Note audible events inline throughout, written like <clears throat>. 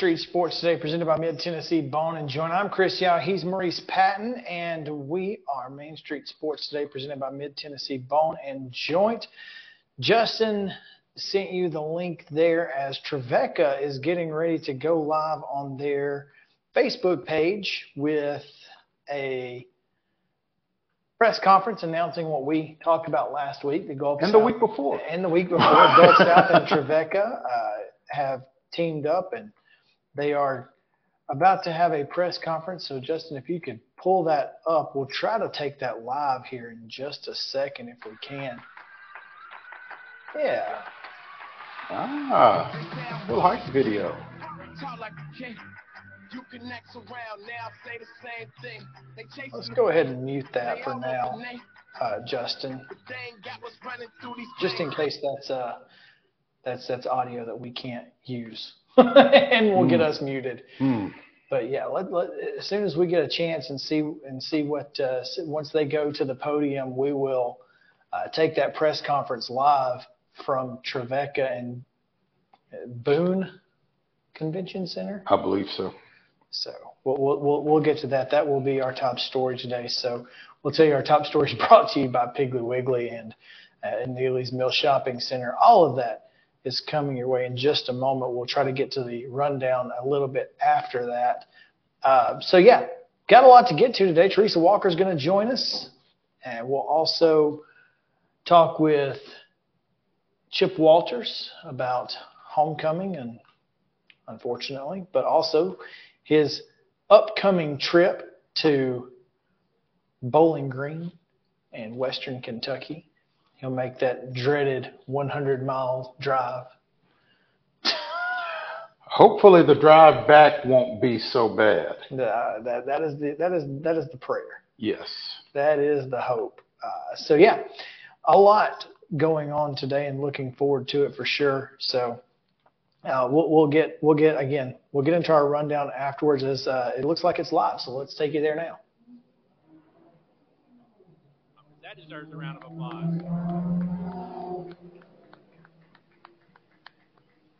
Street Sports today, presented by Mid Tennessee Bone and Joint. I'm Chris Yao. He's Maurice Patton, and we are Main Street Sports today, presented by Mid Tennessee Bone and Joint. Justin sent you the link there as Trevecca is getting ready to go live on their Facebook page with a press conference announcing what we talked about last week. The Gulf and South, the week before, and the week before, Gulf South and Trevecca uh, have teamed up and they are about to have a press conference. So, Justin, if you could pull that up, we'll try to take that live here in just a second if we can. Yeah. Ah, little hype video. Let's go ahead and mute that for now, uh, Justin. Just in case that's uh, that's that's audio that we can't use, <laughs> and will mm. get us muted. Mm. But yeah, let, let, as soon as we get a chance and see and see what uh, once they go to the podium, we will uh, take that press conference live from Trevecca and Boone Convention Center. I believe so. So we'll, we'll, we'll get to that. That will be our top story today. So we'll tell you our top story is brought to you by Piggly Wiggly and uh, Neely's Mill Shopping Center. All of that is coming your way in just a moment. We'll try to get to the rundown a little bit after that. Uh, so yeah, got a lot to get to today. Teresa Walker is going to join us, and we'll also talk with Chip Walters about homecoming and unfortunately, but also his upcoming trip to Bowling Green and Western Kentucky. He'll make that dreaded 100 mile drive. Hopefully, the drive back won't be so bad. Uh, that that is the that is that is the prayer. Yes. That is the hope. Uh, so yeah, a lot going on today, and looking forward to it for sure. So uh, we'll, we'll, get we'll get again we'll get into our rundown afterwards as uh, it looks like it's live. So let's take you there now. That deserves a round of applause.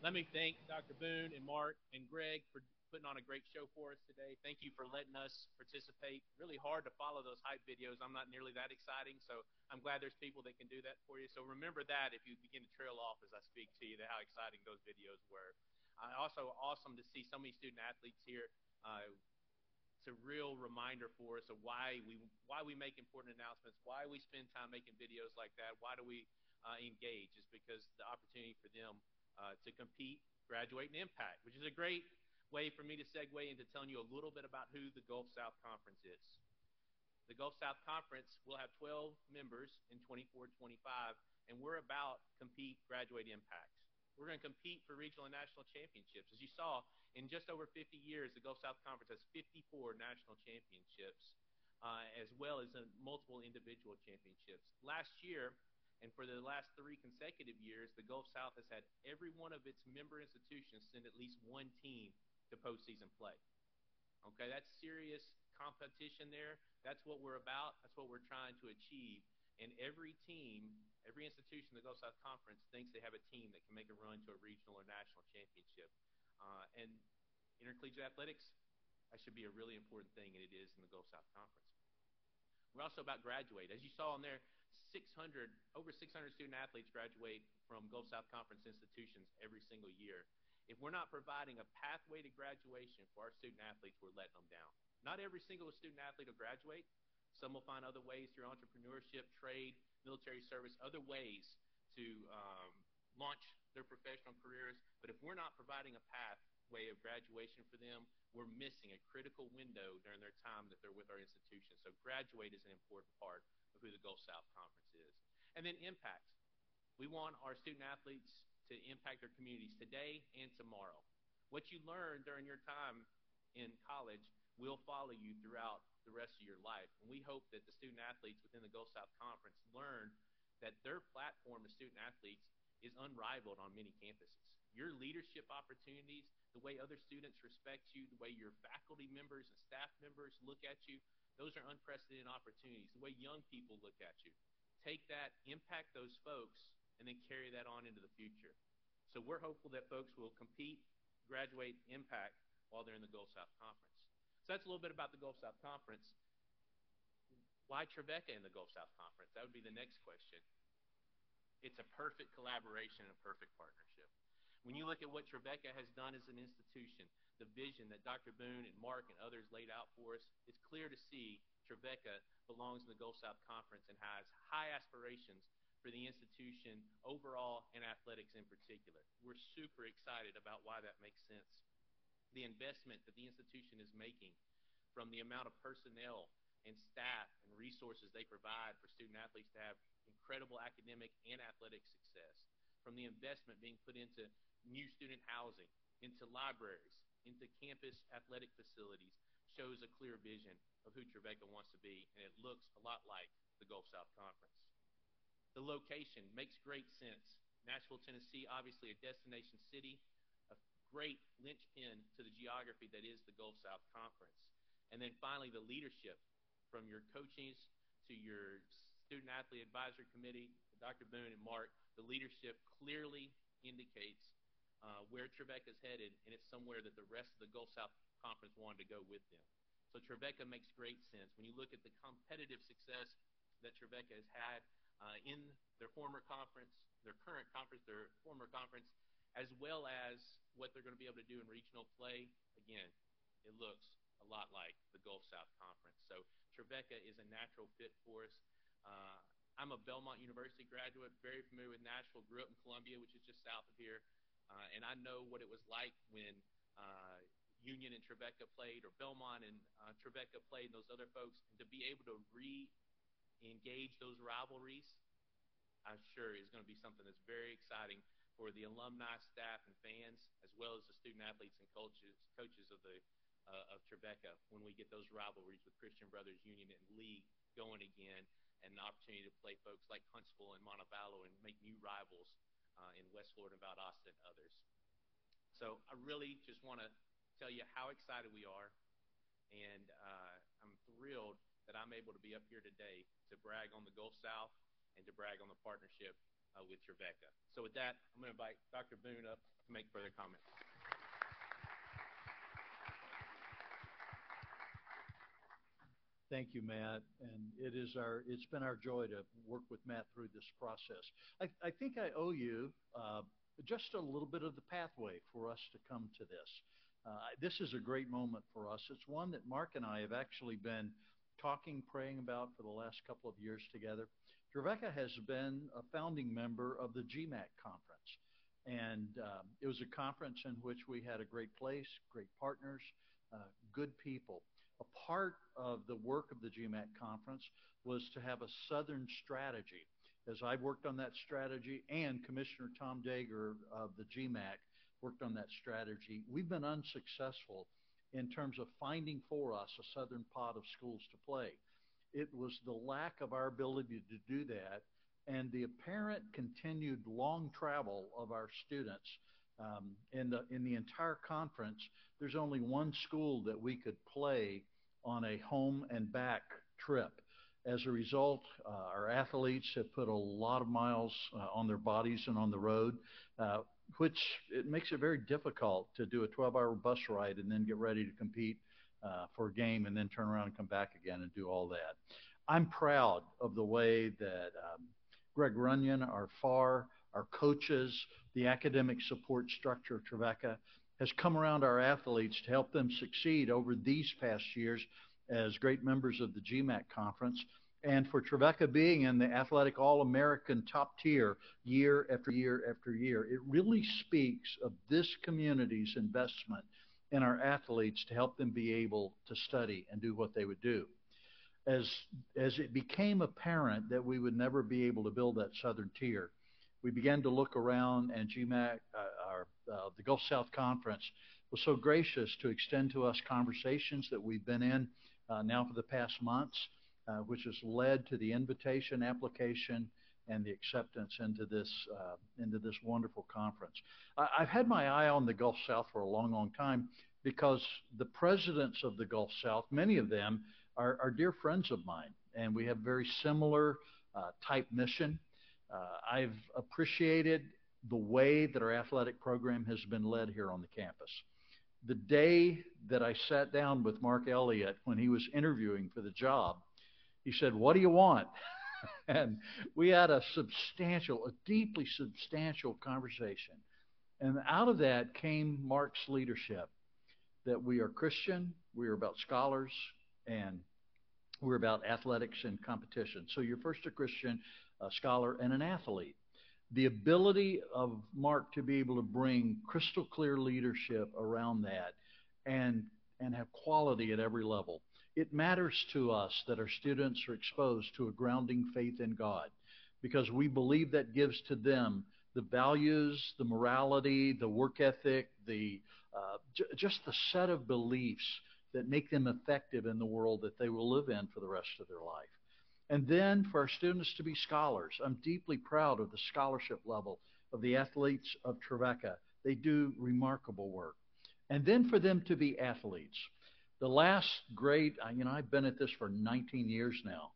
Let me thank Dr. Boone and Mark and Greg for putting on a great show for us today. Thank you for letting us participate. Really hard to follow those hype videos. I'm not nearly that exciting, so I'm glad there's people that can do that for you. So remember that if you begin to trail off as I speak to you, how exciting those videos were. Uh, also, awesome to see so many student athletes here. Uh, a real reminder for us of why we why we make important announcements, why we spend time making videos like that, why do we uh, engage? Is because the opportunity for them uh, to compete, graduate, and impact, which is a great way for me to segue into telling you a little bit about who the Gulf South Conference is. The Gulf South Conference will have 12 members in 24 25, and we're about compete, graduate, impact. We're going to compete for regional and national championships. As you saw, in just over 50 years, the Gulf South Conference has 54 national championships, uh, as well as uh, multiple individual championships. Last year, and for the last three consecutive years, the Gulf South has had every one of its member institutions send at least one team to postseason play. Okay, that's serious competition there. That's what we're about. That's what we're trying to achieve. And every team, every institution in the Gulf South Conference thinks they have a team that can make a run to a regional or national championship. Uh, and intercollegiate athletics, that should be a really important thing, and it is in the Gulf South Conference. We're also about graduate. As you saw in there, 600, over 600 student athletes graduate from Gulf South Conference institutions every single year. If we're not providing a pathway to graduation for our student athletes, we're letting them down. Not every single student athlete will graduate. Some will find other ways through entrepreneurship, trade, military service, other ways to um, launch their professional careers. But if we're not providing a pathway of graduation for them, we're missing a critical window during their time that they're with our institution. So graduate is an important part of who the Gulf South Conference is. And then impact. We want our student athletes to impact their communities today and tomorrow. What you learn during your time in college will follow you throughout the rest of your life. And we hope that the student athletes within the Gulf South Conference learn that their platform as student athletes is unrivaled on many campuses. Your leadership opportunities, the way other students respect you, the way your faculty members and staff members look at you, those are unprecedented opportunities. The way young people look at you. Take that, impact those folks, and then carry that on into the future. So we're hopeful that folks will compete, graduate impact while they're in the Gulf South Conference. So that's a little bit about the Gulf South Conference. Why Trevecca in the Gulf South Conference? That would be the next question. It's a perfect collaboration and a perfect partnership. When you look at what Trevecca has done as an institution, the vision that Dr. Boone and Mark and others laid out for us, it's clear to see Trevecca belongs in the Gulf South Conference and has high aspirations for the institution overall and athletics in particular. We're super excited about why that makes sense. The investment that the institution is making from the amount of personnel and staff and resources they provide for student athletes to have incredible academic and athletic success, from the investment being put into new student housing, into libraries, into campus athletic facilities, shows a clear vision of who Trevecca wants to be, and it looks a lot like the Gulf South Conference. The location makes great sense. Nashville, Tennessee, obviously a destination city, a great linchpin to the geography that is the Gulf South Conference. And then finally, the leadership from your coaches to your student athlete advisory committee, Dr. Boone and Mark, the leadership clearly indicates uh, where Trevecca is headed, and it's somewhere that the rest of the Gulf South Conference wanted to go with them. So Trevecca makes great sense. When you look at the competitive success that Trevecca has had uh, in their former conference, their current conference, their former conference, as well as what they're going to be able to do in regional play, again, it looks a lot like the Gulf South Conference. So Trevecca is a natural fit for us. Uh, I'm a Belmont University graduate, very familiar with Nashville, grew up in Columbia, which is just south of here, uh, and I know what it was like when uh, Union and Trevecca played, or Belmont and uh, Trevecca played, and those other folks, and to be able to re-engage those rivalries, I'm sure is going to be something that's very exciting for the alumni, staff, and fans, as well as the student athletes and coaches, coaches of the uh, of Trevecca when we get those rivalries with Christian Brothers Union and League going again, and the opportunity to play folks like Huntsville and Montevallo and make new rivals uh, in West Florida Valdosta and others. So I really just want to tell you how excited we are, and uh, I'm thrilled that I'm able to be up here today to brag on the Gulf South and to brag on the partnership uh, with Trevecca. So with that, I'm going to invite Dr. Boone up to make further comments. Thank you, Matt. And it is our, it's been our joy to work with Matt through this process. I, I think I owe you uh, just a little bit of the pathway for us to come to this. Uh, this is a great moment for us. It's one that Mark and I have actually been talking, praying about for the last couple of years together. Trevecca has been a founding member of the GMAC conference. And um, it was a conference in which we had a great place, great partners, uh, good people a part of the work of the GMAC conference was to have a Southern strategy. As I worked on that strategy, and Commissioner Tom Daeger of the GMAC worked on that strategy, we've been unsuccessful in terms of finding for us a Southern pot of schools to play. It was the lack of our ability to do that and the apparent continued long travel of our students um, in the in the entire conference, there's only one school that we could play on a home and back trip. As a result, uh, our athletes have put a lot of miles uh, on their bodies and on the road, uh, which it makes it very difficult to do a 12-hour bus ride and then get ready to compete uh, for a game and then turn around and come back again and do all that. I'm proud of the way that um, Greg Runyon, our FAR, our coaches, the academic support structure of Trevecca has come around our athletes to help them succeed over these past years as great members of the GMAC conference. And for Trevecca being in the athletic All American top tier year after year after year, it really speaks of this community's investment in our athletes to help them be able to study and do what they would do. As, as it became apparent that we would never be able to build that southern tier, we began to look around, and GMAC, uh, uh, the Gulf South Conference, was so gracious to extend to us conversations that we've been in uh, now for the past months, uh, which has led to the invitation application and the acceptance into this uh, into this wonderful conference. I, I've had my eye on the Gulf South for a long, long time because the presidents of the Gulf South, many of them, are, are dear friends of mine, and we have very similar uh, type mission. Uh, I've appreciated the way that our athletic program has been led here on the campus. The day that I sat down with Mark Elliott when he was interviewing for the job, he said, What do you want? <laughs> and we had a substantial, a deeply substantial conversation. And out of that came Mark's leadership that we are Christian, we are about scholars, and we're about athletics and competition. So you're first a Christian, a scholar, and an athlete. The ability of Mark to be able to bring crystal clear leadership around that and and have quality at every level. It matters to us that our students are exposed to a grounding faith in God because we believe that gives to them the values, the morality, the work ethic, the uh, j- just the set of beliefs that make them effective in the world that they will live in for the rest of their life. And then for our students to be scholars. I'm deeply proud of the scholarship level of the athletes of Trevecca. They do remarkable work. And then for them to be athletes. The last great, you know, I've been at this for 19 years now.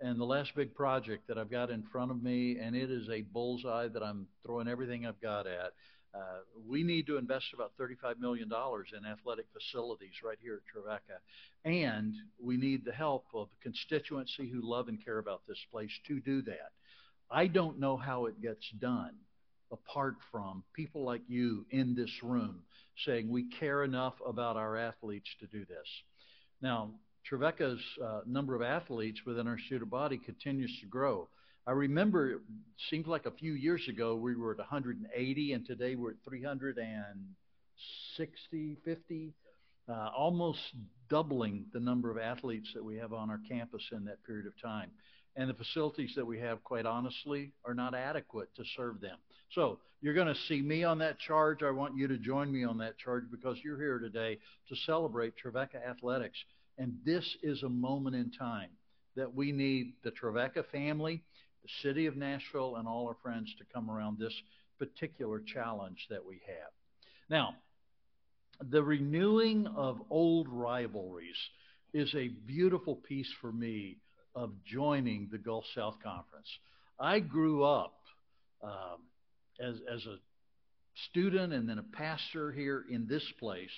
And the last big project that I've got in front of me, and it is a bullseye that I'm throwing everything I've got at, uh, we need to invest about $35 million in athletic facilities right here at Trevecca. And we need the help of constituency who love and care about this place to do that. I don't know how it gets done apart from people like you in this room saying we care enough about our athletes to do this. Now, Trevecca's uh, number of athletes within our student body continues to grow. I remember it seems like a few years ago we were at 180, and today we're at 360, 50, uh, almost doubling the number of athletes that we have on our campus in that period of time. And the facilities that we have, quite honestly, are not adequate to serve them. So you're going to see me on that charge. I want you to join me on that charge because you're here today to celebrate Trevecca Athletics. And this is a moment in time that we need the Trevecca family the city of Nashville, and all our friends to come around this particular challenge that we have. Now, the renewing of old rivalries is a beautiful piece for me of joining the Gulf South Conference. I grew up um, as, as a student and then a pastor here in this place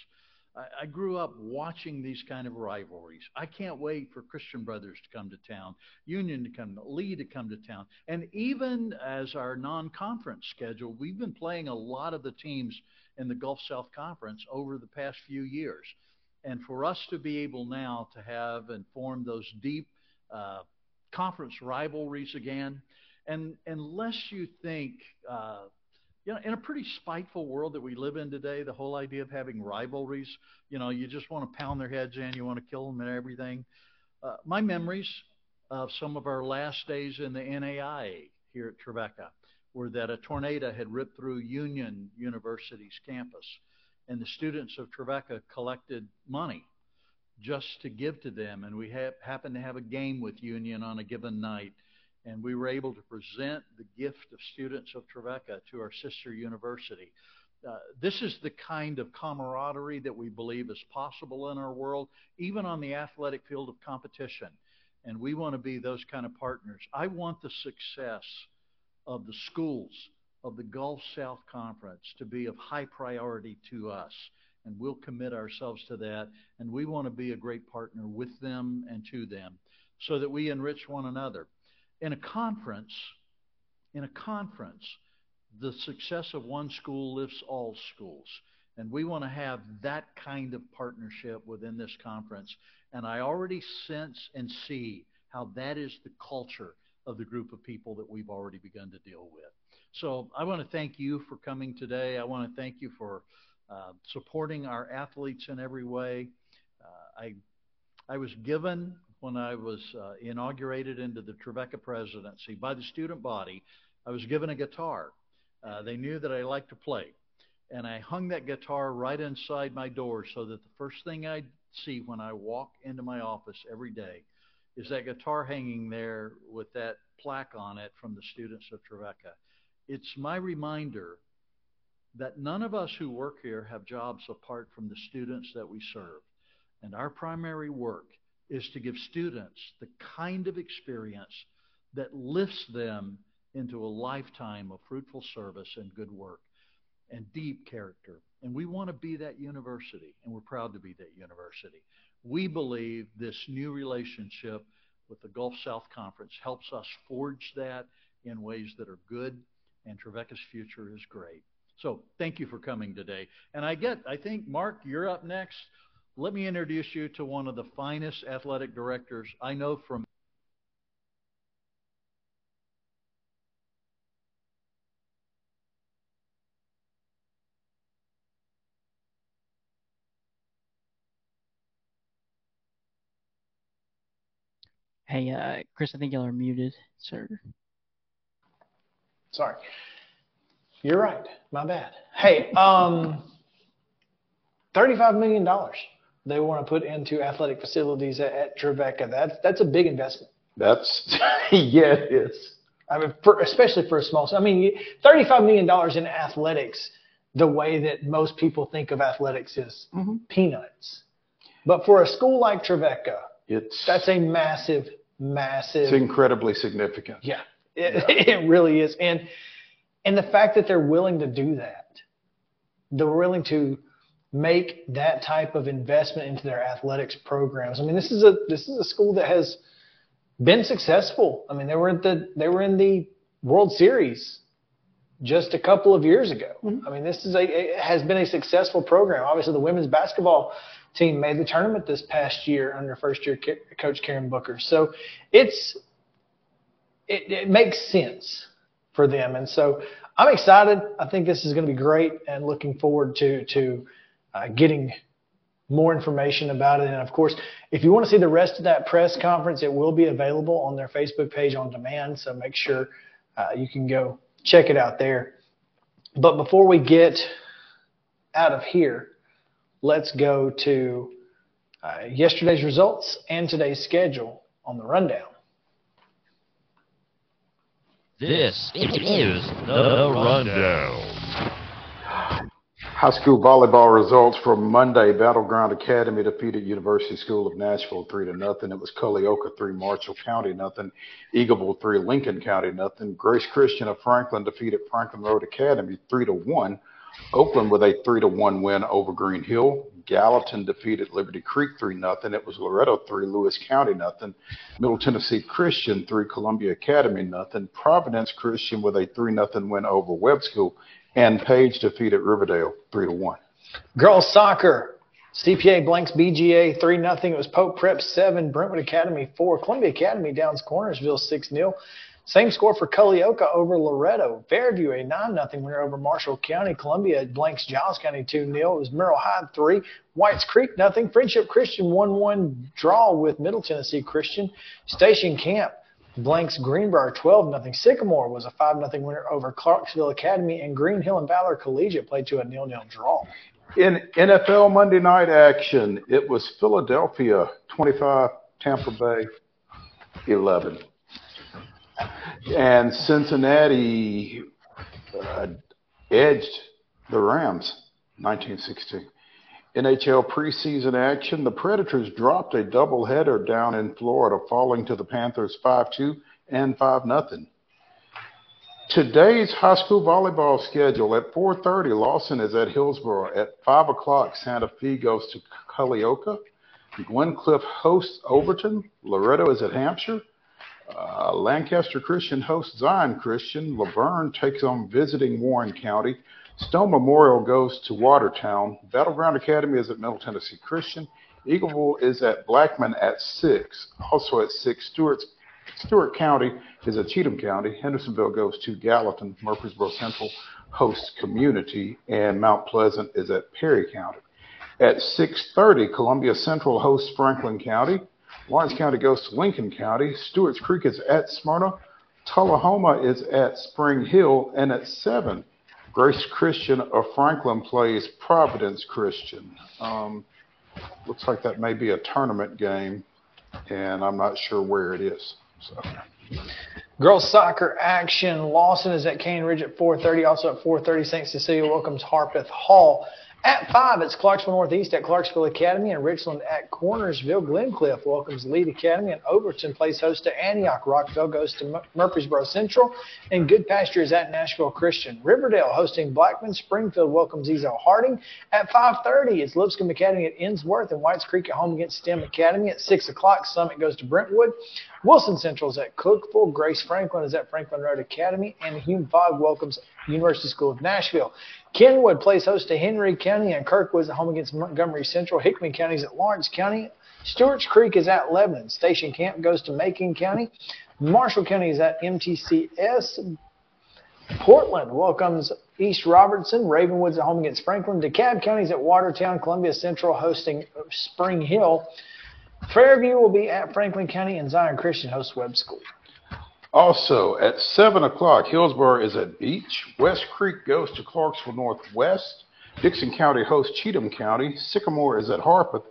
I, I grew up watching these kind of rivalries. I can't wait for Christian Brothers to come to town, Union to come, Lee to come to town, and even as our non-conference schedule, we've been playing a lot of the teams in the Gulf South Conference over the past few years. And for us to be able now to have and form those deep uh, conference rivalries again, and unless you think uh, you know, in a pretty spiteful world that we live in today, the whole idea of having rivalries, you know, you just want to pound their heads in, you want to kill them and everything. Uh, my memories of some of our last days in the NAIA here at Trevecca were that a tornado had ripped through Union University's campus, and the students of Trevecca collected money just to give to them, and we ha- happened to have a game with Union on a given night and we were able to present the gift of students of Trevecca to our sister university. Uh, this is the kind of camaraderie that we believe is possible in our world, even on the athletic field of competition. And we want to be those kind of partners. I want the success of the schools of the Gulf South Conference to be of high priority to us. And we'll commit ourselves to that. And we want to be a great partner with them and to them so that we enrich one another in a conference, in a conference, the success of one school lifts all schools. And we want to have that kind of partnership within this conference. And I already sense and see how that is the culture of the group of people that we've already begun to deal with. So I want to thank you for coming today. I want to thank you for uh, supporting our athletes in every way. Uh, I I was given when I was uh, inaugurated into the Trevecca presidency by the student body, I was given a guitar. Uh, they knew that I liked to play. And I hung that guitar right inside my door so that the first thing I'd see when I walk into my office every day is that guitar hanging there with that plaque on it from the students of Trevecca. It's my reminder that none of us who work here have jobs apart from the students that we serve. And our primary work is to give students the kind of experience that lifts them into a lifetime of fruitful service and good work and deep character. And we want to be that university, and we're proud to be that university. We believe this new relationship with the Gulf South Conference helps us forge that in ways that are good, and Trevecca's future is great. So thank you for coming today. And I get, I think, Mark, you're up next. Let me introduce you to one of the finest athletic directors I know from Hey, uh, Chris, I think y'all are muted, sir. Sorry. You're right. My bad. Hey, um, $35 million they want to put into athletic facilities at, at Trevecca. That's, that's a big investment. That's, <laughs> yeah, it is. I mean, for, especially for a small, I mean, $35 million in athletics, the way that most people think of athletics is Mhm. peanuts. But for a school like Trevecca, It's, that's a massive, massive. it's incredibly significant. Yeah, it, <laughs> it really is. And and the fact that they're willing to do that, they're willing to make that type of investment into their athletics programs. I mean, this is a this is a school that has been successful. I mean, they were at the they were in the World Series just a couple of years ago. Mm-hmm. I mean, this is a it has been a successful program. Obviously, the women's basketball team made the tournament this past year under first year coach Karen Booker. So it's it, it makes sense for them. And so I'm excited. I think this is going to be great and looking forward to, to uh, getting more information about it. And of course, if you want to see the rest of that press conference, it will be available on their Facebook page on demand. So make sure uh, you can go check it out there. But before we get out of here, let's go to uh, yesterday's results and today's schedule on the rundown. This is the rundown. High school volleyball results for Monday. Battleground Academy defeated University School of Nashville three to nothing. It was Culleoka three, Marshall County nothing. Eagleville three, Lincoln County nothing. Grace Christian of Franklin defeated Franklin Road Academy three to one. Oakland with a three to one win over Green Hill. Gallatin defeated Liberty Creek three nothing. It was Loretto three, Lewis County nothing. Middle Tennessee Christian three, Columbia Academy nothing. Providence Christian with a three nothing win over Webb School. And Page defeated Riverdale three to one. Girls soccer, CPA blanks BGA 3 0. It was Pope Prep 7, Brentwood Academy 4, Columbia Academy downs Cornersville 6 0. Same score for Culleoka over Loretto. Fairview a 9 0 winner over Marshall County. Columbia blanks Giles County 2 0. It was Merrol Hyde 3, Whites Creek nothing. Friendship Christian 1 1 draw with Middle Tennessee Christian. Station Camp blanks Greenbrier 12 0. Sycamore was a 5 0 winner over Clarksville Academy. And Green Hill and Valor Collegiate played to a nil nil draw. In NFL Monday night action, it was Philadelphia 25, Tampa Bay 11. And Cincinnati uh, edged the Rams 1916. NHL preseason action, the Predators dropped a doubleheader down in Florida, falling to the Panthers 5 2 and 5 0. Today's high school volleyball schedule at 4:30, Lawson is at Hillsboro. At 5 o'clock, Santa Fe goes to Culleoka. Glencliff hosts Overton. Loretto is at Hampshire. Uh, Lancaster Christian hosts Zion Christian. La Vergne takes on visiting Warren County. Stone Memorial goes to Watertown. Battleground Academy is at Middle Tennessee Christian. Eagleville is at Blackman at 6. Also at 6, Stewart's Stewart County is at Cheatham County. Hendersonville goes to Gallatin. Murfreesboro Central hosts Community, and Mount Pleasant is at Perry County. At 6:30, Columbia Central hosts Franklin County. Lawrence County goes to Lincoln County. Stewart's Creek is at Smyrna. Tullahoma is at Spring Hill, and at 7, Grace Christian of Franklin plays Providence Christian. Um, looks like that may be a tournament game, and I'm not sure where it is. So. Girls soccer action. Lawson is at Cane Ridge at 4:30. Also at 4:30, St. Cecilia welcomes Harpeth Hall. At five, it's Clarksville Northeast at Clarksville Academy and Richland at Cornersville. Glencliff welcomes Lead Academy, and Overton plays host to Antioch. Rockvale goes to Murfreesboro Central, and Goodpasture is at Nashville Christian. Riverdale hosting Blackman. Springfield welcomes Ezell Harding. At 5:30, it's Lipscomb Academy at Ensworth, and Whites Creek at home against STEM Academy. At 6 o'clock, Summit goes to Brentwood. Wilson Central is at Cookeville. Grace Franklin is at Franklin Road Academy, and Hume-Fogg welcomes University School of Nashville. Kenwood plays host to Henry County, and Kirkwood is at home against Montgomery Central. Hickman County is at Lawrence County. Stewart's Creek is at Lebanon. Station Camp goes to Macon County. Marshall County is at MTCS. Portland welcomes East Robertson. Ravenwood's at home against Franklin. DeKalb County is at Watertown. Columbia Central hosting Spring Hill. Fairview will be at Franklin County, and Zion Christian hosts Webb School. Also, at 7 o'clock, Hillsboro is at Beech. West Creek goes to Clarksville Northwest. Dickson County hosts Cheatham County. Sycamore is at Harpeth.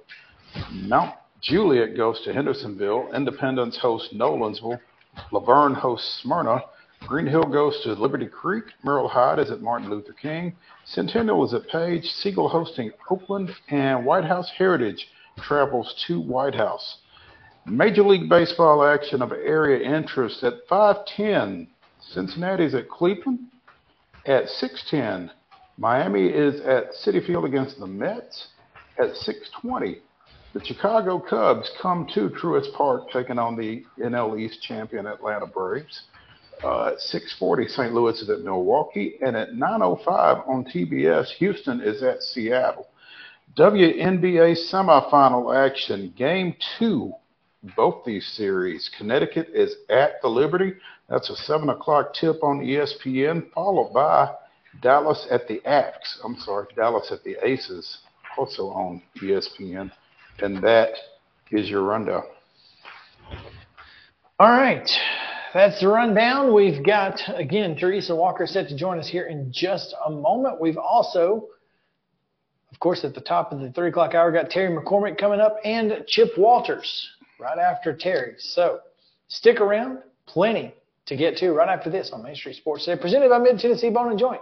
Mount Juliet goes to Hendersonville. Independence hosts Nolensville. La Vergne hosts Smyrna. Green Hill goes to Liberty Creek. Merrol Hyde is at Martin Luther King. Centennial is at Page. Siegel hosting Oakland. And White House Heritage travels to White House. Major League Baseball action of area interest at 510. Cincinnati's at Cleveland. At 610, Miami is at Citi Field against the Mets. At 620, the Chicago Cubs come to Truist Park taking on the NL East champion Atlanta Braves. Uh, at 6:40, St. Louis is at Milwaukee, and at 9:05 on TBS, Houston is at Seattle. WNBA semifinal action, Game Two both these series. Connecticut is at the Liberty. That's a 7 o'clock tip on ESPN, followed by Dallas at the Axe. I'm sorry, Dallas at the Aces, also on ESPN. And that is your rundown. All right. That's the rundown. We've got, again, Teresa Walker set to join us here in just a moment. We've also, of course, at the top of the 3 o'clock hour, got Terry McCormick coming up and Chip Walters right after Terry. So stick around, plenty to get to right after this on Main Street Sports Today, presented by Mid Tennessee Bone and Joint.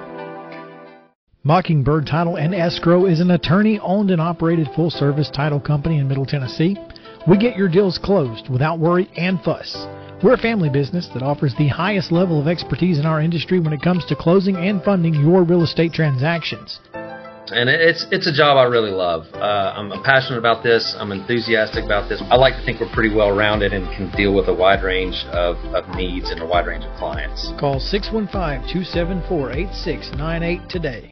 Mockingbird Title and Escrow is an attorney owned and operated full service title company in Middle Tennessee. We get your deals closed without worry and fuss. We're a family business that offers the highest level of expertise in our industry when it comes to closing and funding your real estate transactions. And it's it's a job I really love. Uh, I'm passionate about this. I'm enthusiastic about this. I like to think we're pretty well rounded and can deal with a wide range of, of needs and a wide range of clients. Call 615 274 8698 today.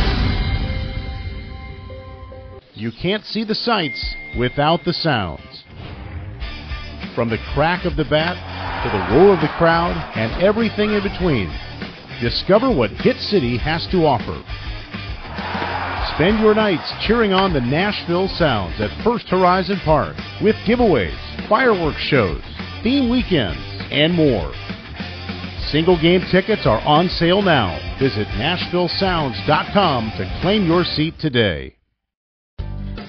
You can't see the sights without the sounds. From the crack of the bat to the roar of the crowd and everything in between, discover what Hit City has to offer. Spend your nights cheering on the Nashville Sounds at First Horizon Park with giveaways, fireworks shows, theme weekends, and more. Single game tickets are on sale now. Visit NashvilleSounds.com to claim your seat today.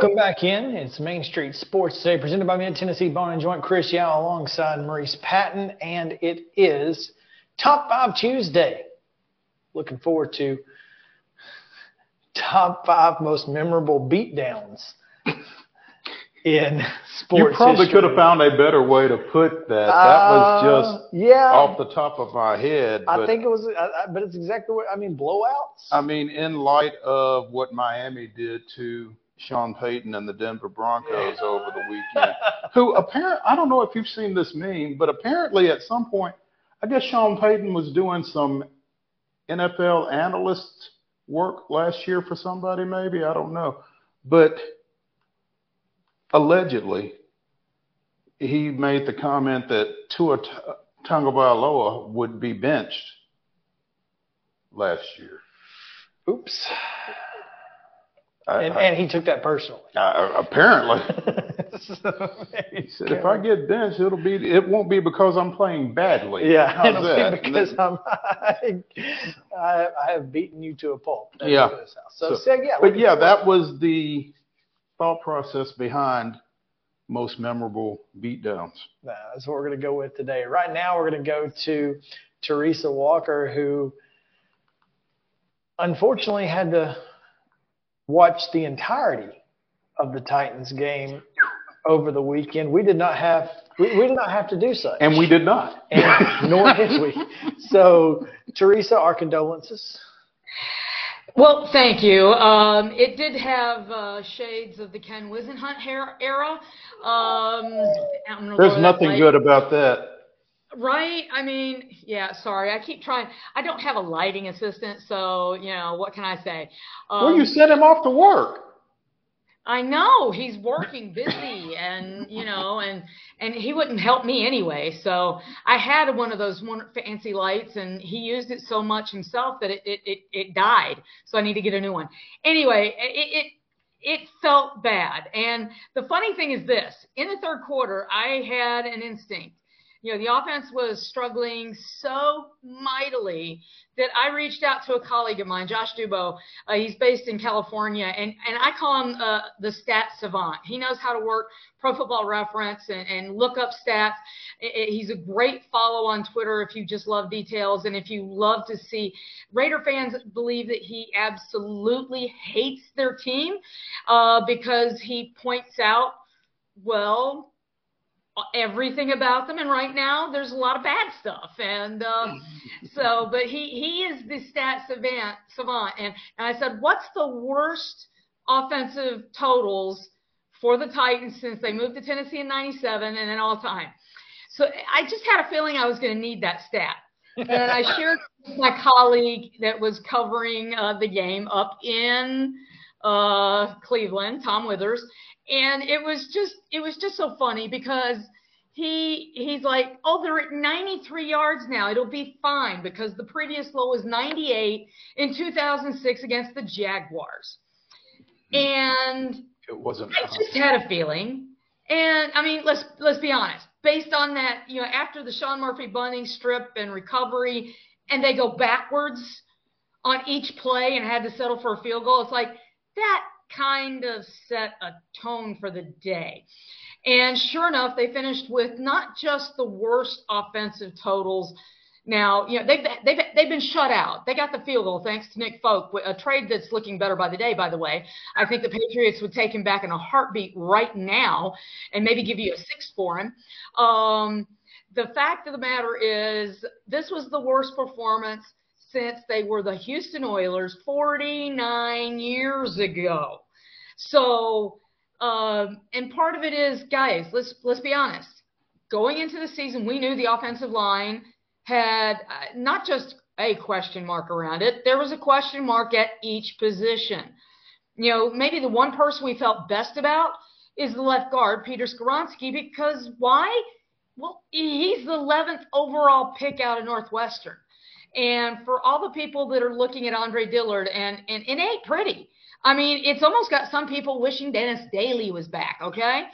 Welcome back in. It's Main Street Sports today, presented by Mid Tennessee Bone and Joint. Chris Yao alongside Maurice Patton, and it is Top Five Tuesday. Looking forward to top five most memorable beatdowns in sports. You probably history. could have found a better way to put that. That Uh, was just yeah. off the top of my head. I but- think it was, I, I, but it's exactly what I mean. Blowouts. I mean, in light of what Miami did to Sean Payton and the Denver Broncos over the weekend, who apparently, I don't know if you've seen this meme, but apparently at some point, I guess Sean Payton was doing some NFL analyst work last year for somebody, maybe, I don't know. But allegedly, he made the comment that Tua Tagovailoa would be benched last year. Oops. I- and, I- and he took that personally. Uh, apparently, <laughs> so, he said, if I get benched, it'll be it won't be because I'm playing badly. Yeah, How's <laughs> it'll that? be because I'm, <laughs> I, I have beaten you to a pulp. Yeah. So, So- so, yeah, but yeah, that was the thought process behind most memorable beatdowns. That's what we're going to go with today. Right now, we're going to go to Teresa Walker, who unfortunately had to watch the entirety of the Titans game over the weekend. We did not have we, we did not have to do so, And we did not. and nor did we. <laughs> So, Teresa, our condolences. Well, thank you. Um, it did have uh, shades of the Ken Whisenhunt hair era. Um, There's nothing light. good about that. Right? I mean, yeah, sorry. I keep trying. I don't have a lighting assistant, so, you know, what can I say? Um, well, you sent him off to work. I know he's working busy and you know and and he wouldn't help me anyway. So I had one of those one fancy lights and he used it so much himself that it it it, it died. So I need to get a new one. Anyway, it, it it felt bad. And the funny thing is this, in the third quarter, I had an instinct. You know, the offense was struggling so mightily that I reached out to a colleague of mine, Josh Dubow. Uh, he's based in California, and, and I call him uh, the stat savant. He knows how to work Pro Football Reference and, and look up stats. I- I- he's a great follow on Twitter if you just love details and if you love to see. Raider fans believe that he absolutely hates their team uh, because he points out, well, everything about them and right now there's a lot of bad stuff and uh, <laughs> so but he he is the stat savant savant and, and i said what's the worst offensive totals for the titans since they moved to tennessee in 97 and then all time so i just had a feeling i was going to need that stat. And i shared with my colleague that was covering uh, the game up in uh, cleveland tom withers and it was just it was just so funny because he he's like, oh, they're at 93 yards now. It'll be fine because the previous low was 98 in 2006 against the Jaguars. And It wasn't. I just had a feeling. And I mean, let's let's be honest. Based on that, you know, after the Sean Murphy-Bunting strip and recovery, and they go backwards on each play and had to settle for a field goal, it's like that kind of set a tone for the day. And sure enough, they finished with not just the worst offensive totals. Now, you know, they've, they've, they've been shut out. They got the field goal thanks to Nick Folk, a trade that's looking better by the day, by the way. I think the Patriots would take him back in a heartbeat right now and maybe give you a six for him. Um, the fact of the matter is, this was the worst performance since they were the Houston Oilers 49 years ago. So, um, and part of it is, guys, let's let's be honest. Going into the season, we knew the offensive line had uh, not just a question mark around it. There was a question mark at each position. You know, maybe the one person we felt best about is the left guard, Peter Skoronski, because why? Well, he's the 11th overall pick out of Northwestern. And for all the people that are looking at Andre Dillard, and, and it ain't pretty. I mean, it's almost got some people wishing Dennis Daly was back, okay?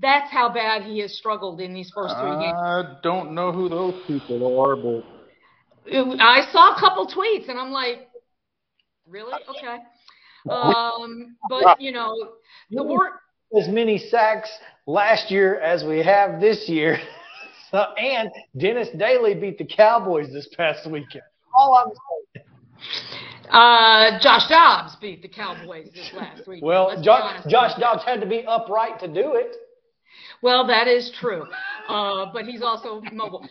That's how bad he has struggled in these first three games. I don't know who those people are, but I saw a couple tweets and I'm like, really? Okay. Um, but you know, the work as many sacks last year as we have this year. <laughs> so, and Dennis Daly beat the Cowboys this past weekend. All I'm saying. Uh, Josh Dobbs beat the Cowboys this last week. Well, Josh, Josh Dobbs had to be upright to do it. Well, that is true. Uh, but he's also mobile.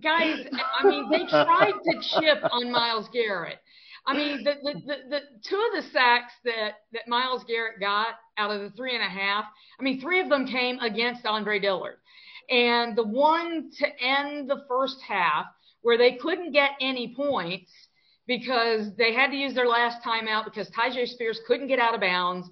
Guys, I mean, they tried to chip on Myles Garrett. I mean, the, the, the, the two of the sacks that, that Myles Garrett got out of the three and a half, I mean, three of them came against Andre Dillard. And the one to end the first half where they couldn't get any points because they had to use their last timeout because Tyjae Spears couldn't get out of bounds.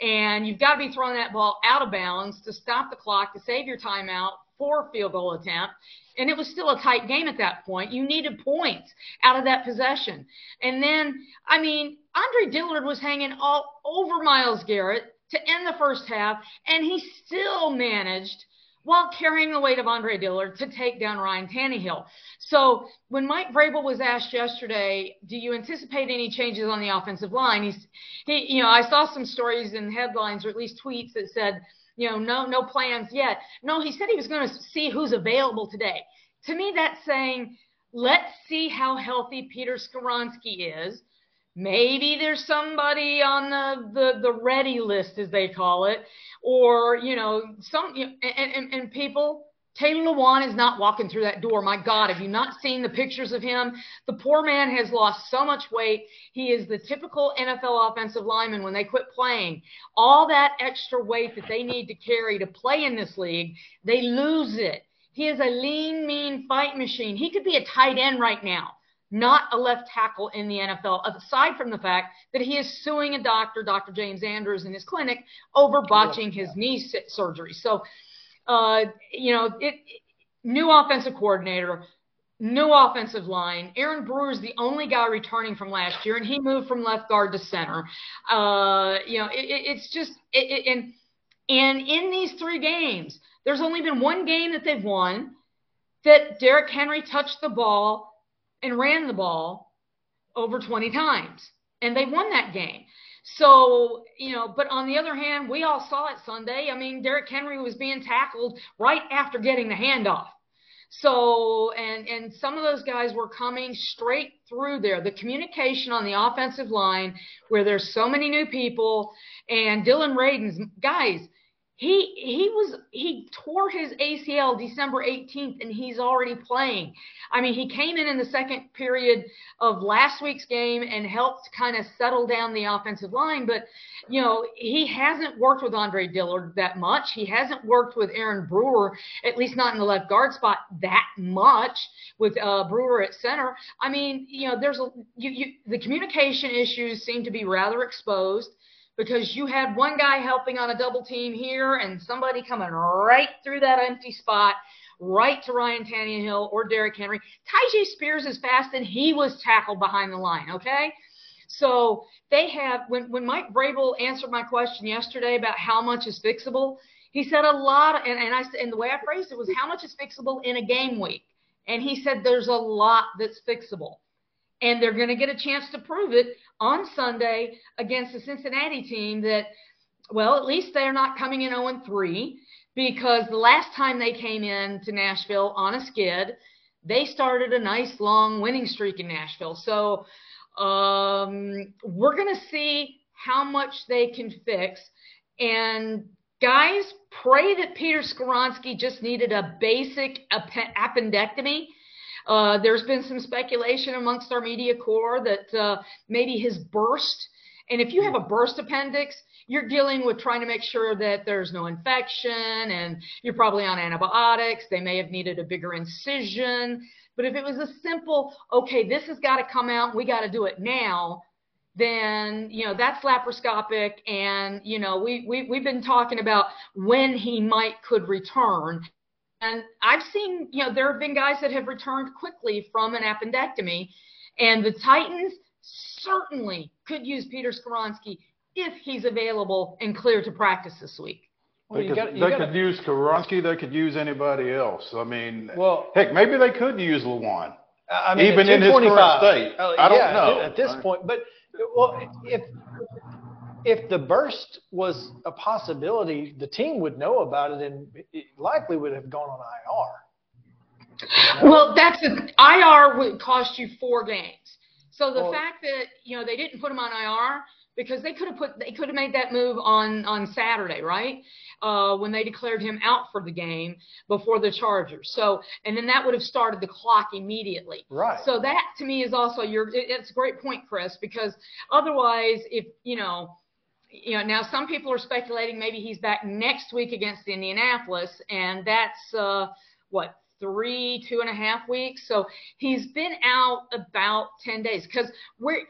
And you've got to be throwing that ball out of bounds to stop the clock, to save your timeout for field goal attempt. And it was still a tight game at that point. You needed points out of that possession. And then, I mean, Andre Dillard was hanging all over Myles Garrett to end the first half, and he still managed while carrying the weight of Andre Dillard to take down Ryan Tannehill. So when Mike Vrabel was asked yesterday, do you anticipate any changes on the offensive line? He's, he, you know, I saw some stories and headlines or at least tweets that said, you know, no, no plans yet. No, he said he was going to see who's available today. To me, that's saying, let's see how healthy Peter Skoronski is. Maybe there's somebody on the, the, the ready list, as they call it, or, you know, some, you know, and, and, and people, Taylor Lewan is not walking through that door. My God, have you not seen the pictures of him? The poor man has lost so much weight. He is the typical NFL offensive lineman when they quit playing. All that extra weight that they need to carry to play in this league, they lose it. He is a lean, mean fight machine. He could be a tight end right now not a left tackle in the NFL, aside from the fact that he is suing a doctor, Dr. James Andrews, in his clinic over botching his knee surgery. So, uh, you know, it, new offensive coordinator, new offensive line. Aaron Brewer is the only guy returning from last year, and he moved from left guard to center. Uh, you know, it, it's just, it, and and in these three games, there's only been one game that they've won that Derrick Henry touched the ball and ran the ball over 20 times. And they won that game. So, you know, but on the other hand, we all saw it Sunday. I mean, Derrick Henry was being tackled right after getting the handoff. So, and, and some of those guys were coming straight through there. The communication on the offensive line, where there's so many new people, and Dillon Radunz, guys, he he was he tore his ACL December 18th and he's already playing. I mean, he came in in the second period of last week's game and helped kind of settle down the offensive line, but you know, he hasn't worked with Andre Dillard that much. He hasn't worked with Aaron Brewer, at least not in the left guard spot that much with uh, Brewer at center. I mean, you know, there's a you, you the communication issues seem to be rather exposed because you had one guy helping on a double team here and somebody coming right through that empty spot, right to Ryan Tannehill or Derrick Henry. Tyjae Spears is fast and he was tackled behind the line, okay? So they have, when, when Mike Vrabel answered my question yesterday about how much is fixable, he said a lot, and, and I and the way I phrased it was how much is fixable in a game week, and he said there's a lot that's fixable and they're going to get a chance to prove it on Sunday against the Cincinnati team that, well, at least they're not coming in 0 3 because the last time they came in to Nashville on a skid, they started a nice long winning streak in Nashville. So um, we're going to see how much they can fix. And guys, pray that Peter Skoronski just needed a basic appendectomy. Uh, there's been some speculation amongst our media corps that uh, maybe his burst. And if you have a burst appendix, you're dealing with trying to make sure that there's no infection and you're probably on antibiotics. They may have needed a bigger incision. But if it was a simple, okay, this has got to come out, we got to do it now, then you know that's laparoscopic and you know we, we we've been talking about when he might could return and i've seen you know there have been guys that have returned quickly from an appendectomy and the titans certainly could use peter Skoronski if he's available and clear to practice this week well, they could, gotta, they gotta, could use Skoronski. They could use anybody else. I mean, well, heck, maybe they could use Lewan. I mean, even in his current state. Uh, I don't yeah, know at this point. But well, if if the burst was a possibility, the team would know about it and it likely would have gone on IR. Well, that's a, IR would cost you four games. So the well, fact that you know they didn't put him on IR because they could have put they could have made that move on on Saturday, right? Uh, when they declared him out for the game before the Chargers. So and then that would have started the clock immediately. Right. So that to me is also your it's a great point, Chris, because otherwise if you know you know, now some people are speculating maybe he's back next week against Indianapolis, and that's uh, what three, two and a half weeks. So he's been out about 10 days because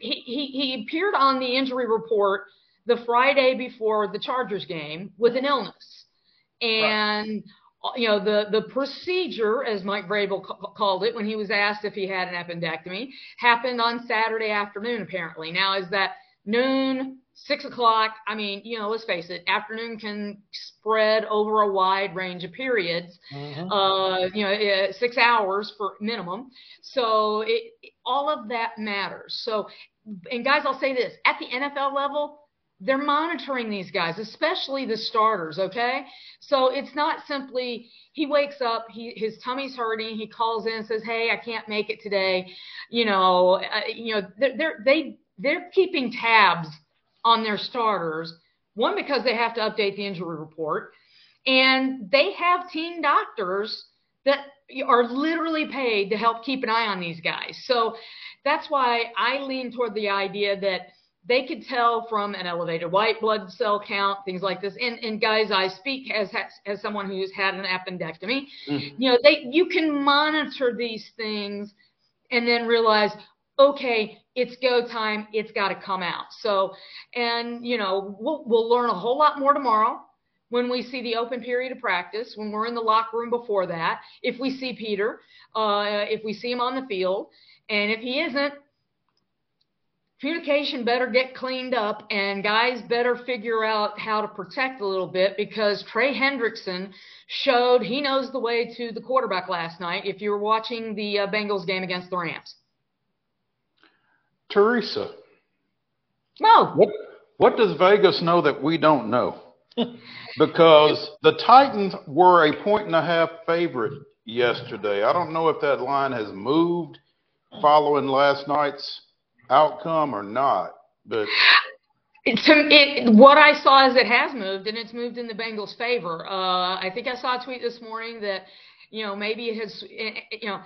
he, he, he appeared on the injury report the Friday before the Chargers game with an illness. And, right. you know, the, the procedure, as Mike Vrabel ca- called it when he was asked if he had an appendectomy, happened on Saturday afternoon, apparently. Now, is that noon, six o'clock. I mean, you know, let's face it, afternoon can spread over a wide range of periods. Mm-hmm. Uh, you know, six hours for minimum. So it, all of that matters. So, and guys, I'll say this: at the NFL level, they're monitoring these guys, especially the starters. Okay, so it's not simply he wakes up, he his tummy's hurting, he calls in and says, "Hey, I can't make it today." You know, uh, you know, they're, they're they they're keeping tabs on their starters. One, because they have to update the injury report, and they have team doctors that are literally paid to help keep an eye on these guys. So that's why I lean toward the idea that they could tell from an elevated white blood cell count, things like this. And, and guys, I speak as as someone who's had an appendectomy. Mm-hmm. You know, they you can monitor these things and then realize, okay, it's go time. It's got to come out. So, and you know, we'll we'll learn a whole lot more tomorrow when we see the open period of practice, when we're in the locker room before that, if we see Peter, uh, if we see him on the field, and if he isn't, communication better get cleaned up, and guys better figure out how to protect a little bit because Trey Hendrickson showed he knows the way to the quarterback last night. If you were watching the uh, Bengals game against the Rams. Teresa. No. What, what does Vegas know that we don't know? <laughs> because the Titans were a point and a half favorite yesterday. I don't know if that line has moved following last night's outcome or not, but it, it, what I saw is it has moved, and it's moved in the Bengals' favor. Uh, I think I saw a tweet this morning that you know maybe it has you know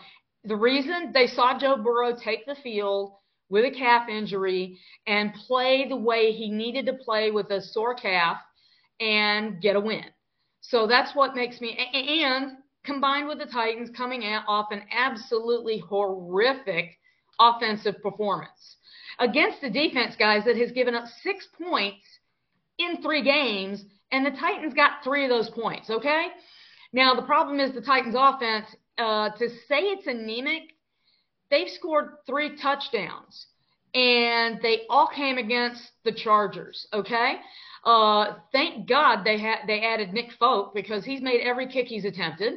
the reason they saw Joe Burrow take the field with a calf injury and play the way he needed to play with a sore calf and get a win. So that's what makes me, and combined with the Titans coming out off an absolutely horrific offensive performance against the defense, guys, that has given up six points in three games, and the Titans got three of those points, okay? Now, the problem is the Titans' offense, uh, to say it's anemic they've scored three touchdowns, and they all came against the Chargers. Okay, uh, thank God they had they added Nick Folk because he's made every kick he's attempted.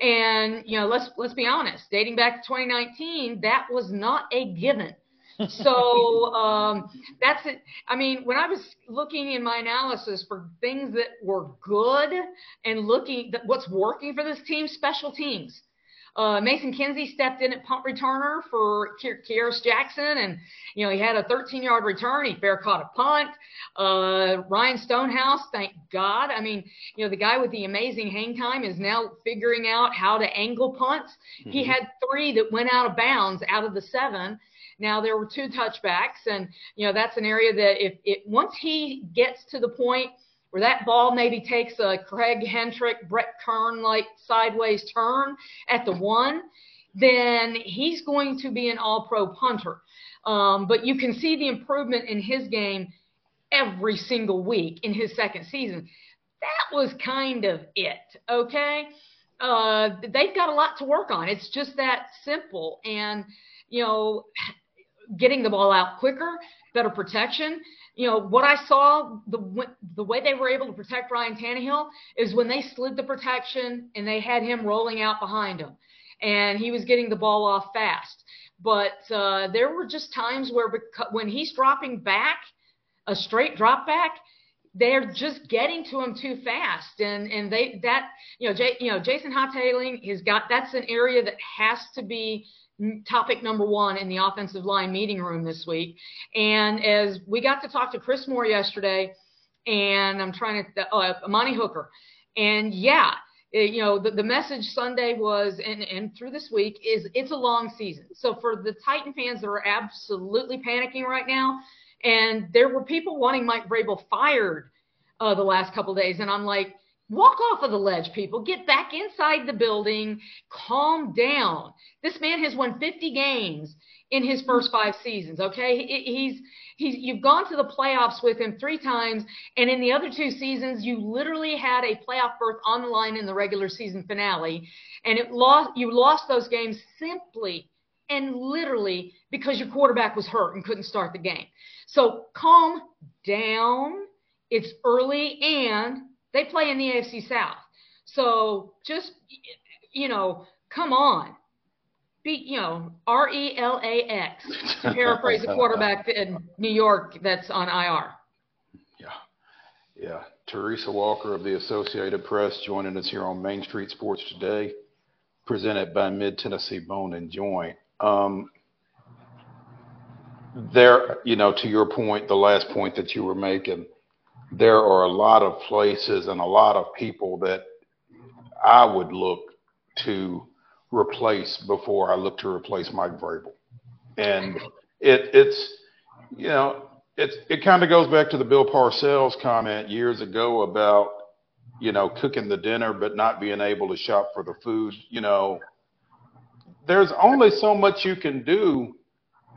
And you know, let's let's be honest. Dating back to 2019, that was not a given. <laughs> so um, that's it. I mean, when I was looking in my analysis for things that were good and looking at what's working for this team, special teams. Uh, Mason Kinsey stepped in at punt returner for Kearis Jackson, and you know he had a 13-yard return. He fair caught a punt. Uh, Ryan Stonehouse, thank God. I mean, you know the guy with the amazing hang time is now figuring out how to angle punts. Mm-hmm. He had three that went out of bounds out of the seven. Now there were two touchbacks, and you know that's an area that if it once he gets to the point where that ball maybe takes a Craig Hentrich, Brett Kern like sideways turn at the one, then he's going to be an all pro punter. Um, but you can see the improvement in his game every single week in his second season. That was kind of it, okay? Uh, they've got a lot to work on. It's just that simple. And, you know, getting the ball out quicker, better protection you know, what I saw, the the way they were able to protect Ryan Tannehill is when they slid the protection and they had him rolling out behind him, and he was getting the ball off fast. But uh, there were just times where when he's dropping back, a straight drop back, they're just getting to him too fast, and and they that you know Jay, you know Jason Houghtaling has got that's an area that has to be topic number one in the offensive line meeting room this week. And as we got to talk to Chris Moore yesterday, and I'm trying to, oh, Amani Hooker. And yeah, it, you know, the, the message Sunday was, and, and through this week, is it's a long season. So for the Titan fans that are absolutely panicking right now, and there were people wanting Mike Vrabel fired uh, the last couple days, and I'm like, Walk off of the ledge, people. Get back inside the building. Calm down. This man has won 50 games in his first five seasons. Okay, he's he's you've gone to the playoffs with him three times, and in the other two seasons, you literally had a playoff berth on the line in the regular season finale, and it lost. You lost those games simply and literally because your quarterback was hurt and couldn't start the game. So calm down. It's early and they play in the AFC South. So just, you know, come on. Be, you know, R E L A X, to <laughs> paraphrase a quarterback in New York that's on IR. Yeah. Yeah. Teresa Walker of the Associated Press joining us here on Main Street Sports today, presented by Mid Tennessee Bone and Joint. Um, there, you know, to your point, the last point that you were making, there are a lot of places and a lot of people that I would look to replace before I look to replace Mike Vrabel. And it, it's, you know, it's, it kind of goes back to the Bill Parcells comment years ago about, you know, cooking the dinner but not being able to shop for the food. You know, there's only so much you can do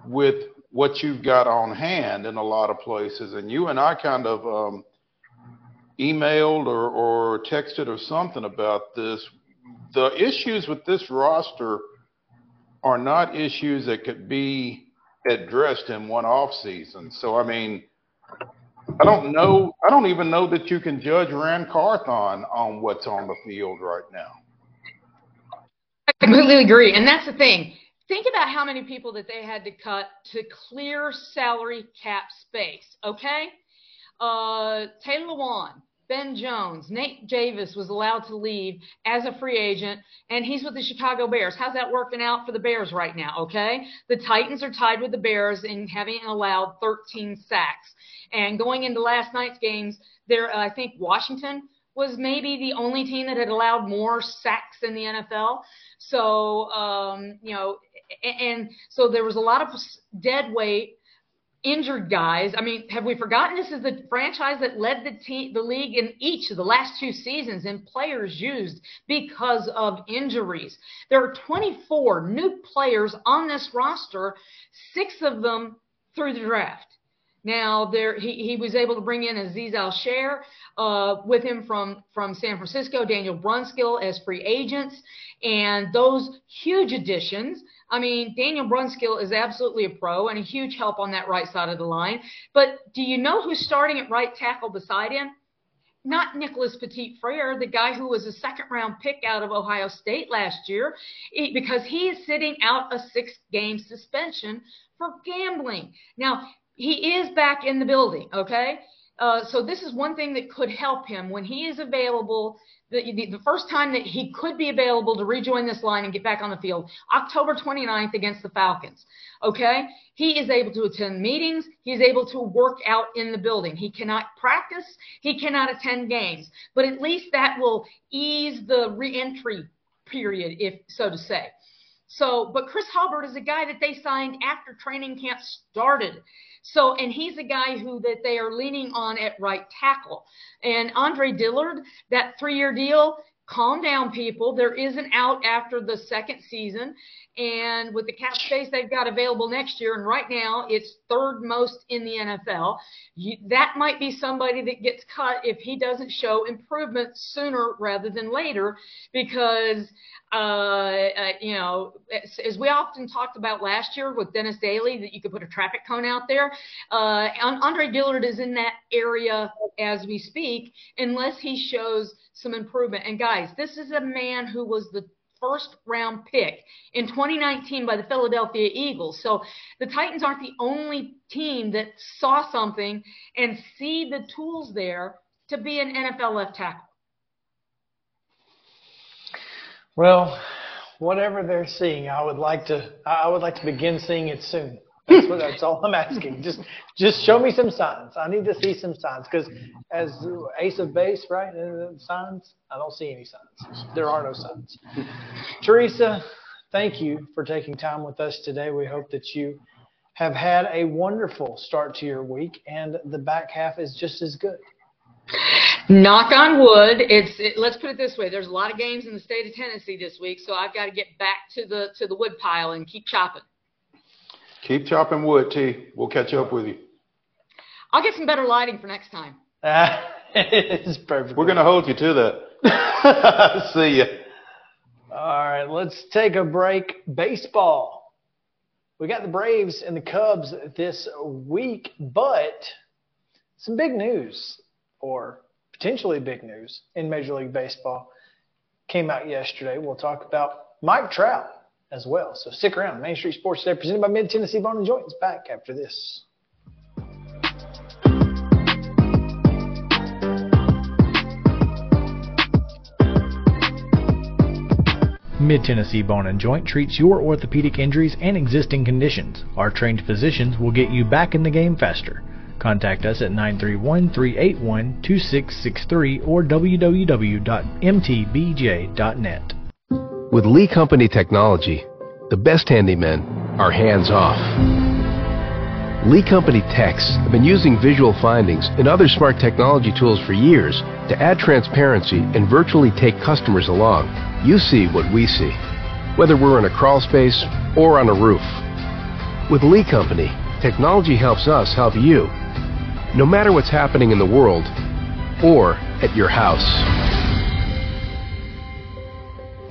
with what you've got on hand in a lot of places. And you and I kind of um, emailed or, or texted or something about this. The issues with this roster are not issues that could be addressed in one off season. So I mean, I don't know. I don't even know that you can judge Ran Carthon on what's on the field right now. I completely agree, and that's the thing think about how many people that they had to cut to clear salary cap space. Okay, uh, Taylor Lewan, Ben Jones, Nate Davis was allowed to leave as a free agent, and he's with the Chicago Bears. How's that working out for the Bears right now? Okay, the Titans are tied with the Bears in having allowed 13 sacks, and going into last night's games, there I think Washington was maybe the only team that had allowed more sacks in the NFL. So, um, you know, and so there was a lot of dead weight injured guys. I mean, have we forgotten this is the franchise that led the team, the league in each of the last two seasons in players used because of injuries. There are 24 new players on this roster, six of them through the draft. Now there, he, he was able to bring in Azeez Al-Shaair uh, with him from from San Francisco, Daniel Brunskill as free agents, and those huge additions. I mean, Daniel Brunskill is absolutely a pro and a huge help on that right side of the line. But do you know who's starting at right tackle beside him? not Nicholas Petit Frere, the guy who was a second round pick out of Ohio State last year, because he is sitting out a six game suspension for gambling. Now, he is back in the building, okay? Uh, so this is one thing that could help him when he is available. The, the, the, first time that he could be available to rejoin this line and get back on the field, October 29th against the Falcons. Okay? He is able to attend meetings. He's able to work out in the building. He cannot practice. He cannot attend games. But at least that will ease the reentry period, if so to say. So, but Chris Hubbard is a guy that they signed after training camp started. So, and he's a guy who that they are leaning on at right tackle. And Andre Dillard, that three year deal, calm down, people. There is an out after the second season. And with the cap space they've got available next year, and right now it's third most in the NFL, you, that might be somebody that gets cut if he doesn't show improvement sooner rather than later, because uh, uh, you know, as, as, we often talked about last year with Dennis Daly, that you could put a traffic cone out there. Uh, Andre Dillard is in that area as we speak, unless he shows some improvement. And guys, this is a man who was the first round pick in 2019 by the Philadelphia Eagles. So the Titans aren't the only team that saw something and see the tools there to be an NFL left tackle. Well, whatever they're seeing, I would like to I would like to begin seeing it soon. That's what that's all I'm asking. <laughs> Just just show me some signs. I need to see some signs because as ace of base, right? Uh, signs. I don't see any signs. There are no signs. Teresa, thank you for taking time with us today. We hope that you have had a wonderful start to your week and the back half is just as good knock on wood it's it, let's put it this way there's a lot of games in the state of tennessee this week so i've got to get back to the to the wood pile and keep chopping. Keep chopping wood t. We'll catch up with you. I'll get some better lighting for next time. <laughs> It's perfect. We're going to hold you to that. <laughs> See ya. All right let's take a break. Baseball. We got the braves and the cubs this week but some big news or potentially big news in Major League Baseball came out yesterday. We'll talk about Mike Trout as well. So stick around. Main Street Sports Today, presented by Mid Tennessee Bone and Joints. Back after this. Mid Tennessee Bone and Joint treats your orthopedic injuries and existing conditions. Our trained physicians will get you back in the game faster. Contact us at 931-381-2663 or www.mtbj.net. With Lee Company Technology, the best handymen are hands off. Lee Company techs have been using visual findings and other smart technology tools for years to add transparency and virtually take customers along. You see what we see, whether we're in a crawl space or on a roof. With Lee Company, technology helps us help you no matter what's happening in the world or at your house.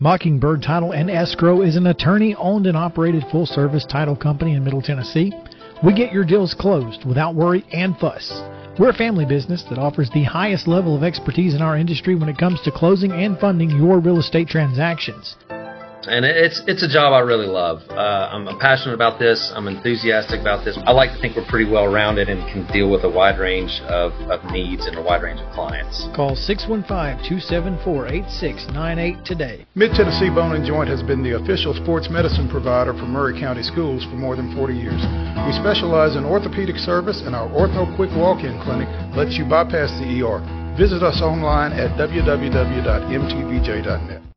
Mockingbird Title and Escrow is an attorney owned and operated full service title company in Middle Tennessee. We get your deals closed without worry and fuss. We're a family business that offers the highest level of expertise in our industry when it comes to closing and funding your real estate transactions and it's it's a job I really love. Uh, I'm, I'm, passionate about this. I'm enthusiastic about this. I like to think we're pretty well rounded and can deal with a wide range of, of needs and a wide range of clients. Call 615-274-8698 today. Mid Tennessee Bone and Joint has been the official sports medicine provider for Maury County Schools for more than 40 years. We specialize in orthopedic service, and our Ortho Quick Walk-in clinic lets you bypass the ER. Visit us online at www.mtbj.net.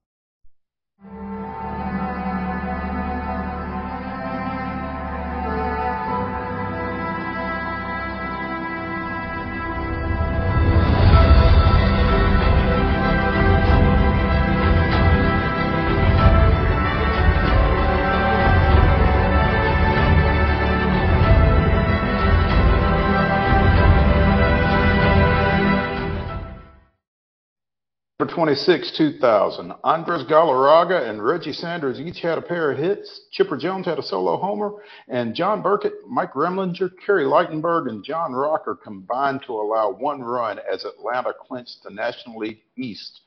26, 2000. Andres Galarraga and Reggie Sanders each had a pair of hits. Chipper Jones had a solo homer. And John Burkett, Mike Remlinger, Kerry Ligtenberg, and John Rocker combined to allow one run as Atlanta clinched the National League East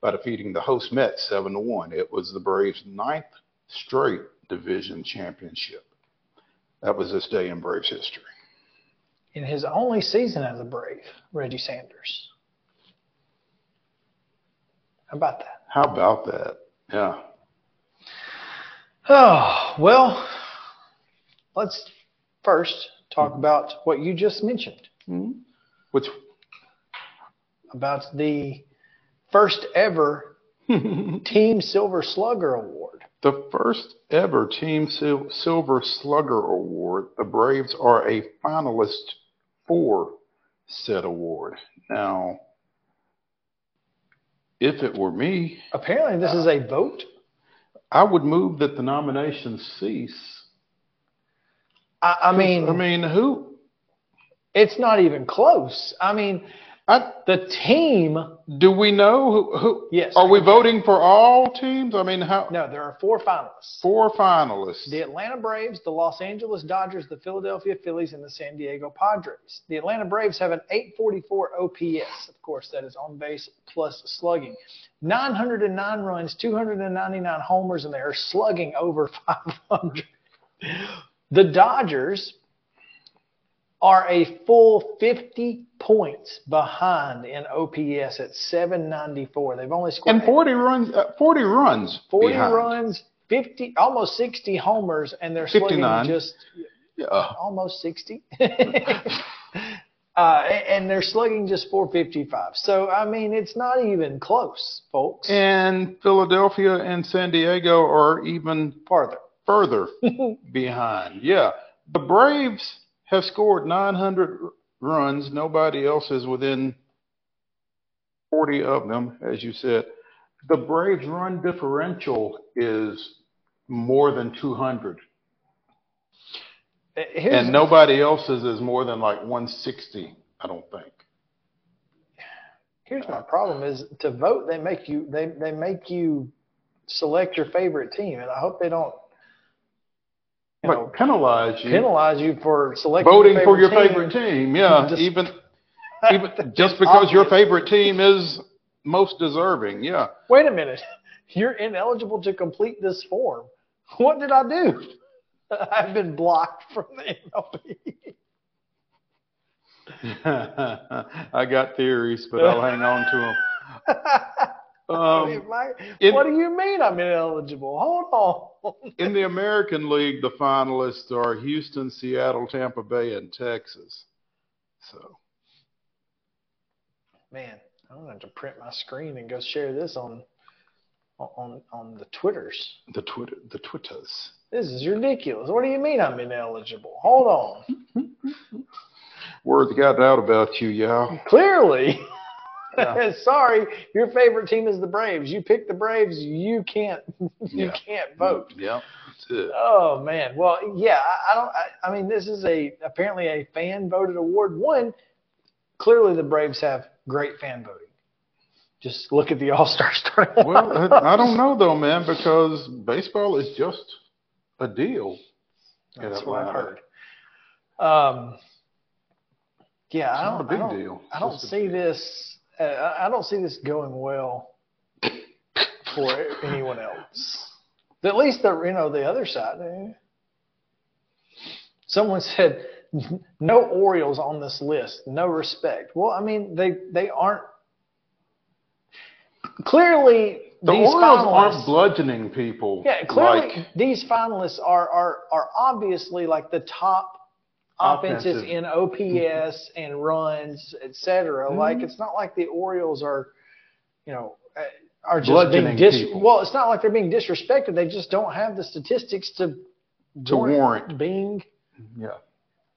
by defeating the host Mets 7 to 1. It was the Braves' ninth straight division championship. That was this day in Braves history. In his only season as a Brave, Reggie Sanders. How about that? How about that? Yeah. Oh, well, let's first talk hmm. about what you just mentioned. Hmm? Which about the first ever <laughs> Team Silver Slugger Award. The first ever Team Sil- Silver Slugger Award. The Braves are a finalist for said award. Now, if it were me, Apparently, this is a vote. I would move that the nominations cease. I, I mean, I mean, who? It's not even close. I mean, Uh, the team. Do we know who? who Yes. Are we voting for all teams? I mean, how? No, there are four finalists. Four finalists. The Atlanta Braves, the Los Angeles Dodgers, the Philadelphia Phillies, and the San Diego Padres. The Atlanta Braves have an 844 OPS. Of course, that is on base plus slugging. 909 runs, 299 homers, and they are slugging over <laughs> 500. The Dodgers are a full 50 points behind in OPS at 794. They've only scored And 40 runs. Uh, 40 runs. 40 behind. runs, 50, almost 60 homers, and they're slugging just Yeah. almost 60. <laughs> uh, and they're slugging just 455. So, I mean, it's not even close, folks. And Philadelphia and San Diego are even farther further <laughs> behind. Yeah. The Braves have scored 900 runs. Nobody else is within 40 of them, as you said. The Braves' run differential is more than 200. Eh, here's, and nobody else's is more than like 160, I don't think. here's my problem is to vote, they make you, they, they make you select your favorite team. And I hope they don't you know, penalize you. penalize you for selecting voting your for your team. favorite team. Yeah, Just- even <laughs> even just because your favorite team is most deserving. Yeah. Wait a minute. <laughs> You're ineligible to complete this form. What did I do? <laughs> I've been blocked from the MLB. I got theories, but I'll hang on to them. I mean, Um, my- it- what do you mean I'm ineligible? Hold on. <laughs> in the American League, the finalists are Houston, Seattle, Tampa Bay, and Texas. So Man, I'm gonna have to print my screen and go share this on on on the Twitters. the Twitter, the Twitters. This is ridiculous. What do you mean I'm ineligible? Hold on. <laughs> Words got out about you, y'all. Clearly. <laughs> Yeah. <laughs> Sorry, your favorite team is the Braves. You pick the Braves, you can't <laughs> you Yeah. can't vote. Yeah. Oh man. Well, yeah, I, I don't. I, I mean, this is a apparently a fan voted award. One, clearly the Braves have great fan voting. Just look at the <laughs> All Star starting. Well, I don't know though, man, because baseball is just a deal. That's what I've heard. Um, yeah, It's I don't. a big I don't, deal. I don't see this. Uh, I don't see this going well for anyone else. At least the you know the other side. eh. Someone said <laughs> no Orioles on this list. No respect. Well, I mean they they aren't. Clearly, The these Orioles finalists- aren't bludgeoning people. yeah, clearly like these finalists are are are obviously like the top offenses Offensive. in OPS <laughs> and runs, et cetera. Like it's not like the Orioles are, you know, uh, are just being dis. people. Well, it's not like they're being disrespected. They just don't have the statistics to To warrant. being yeah.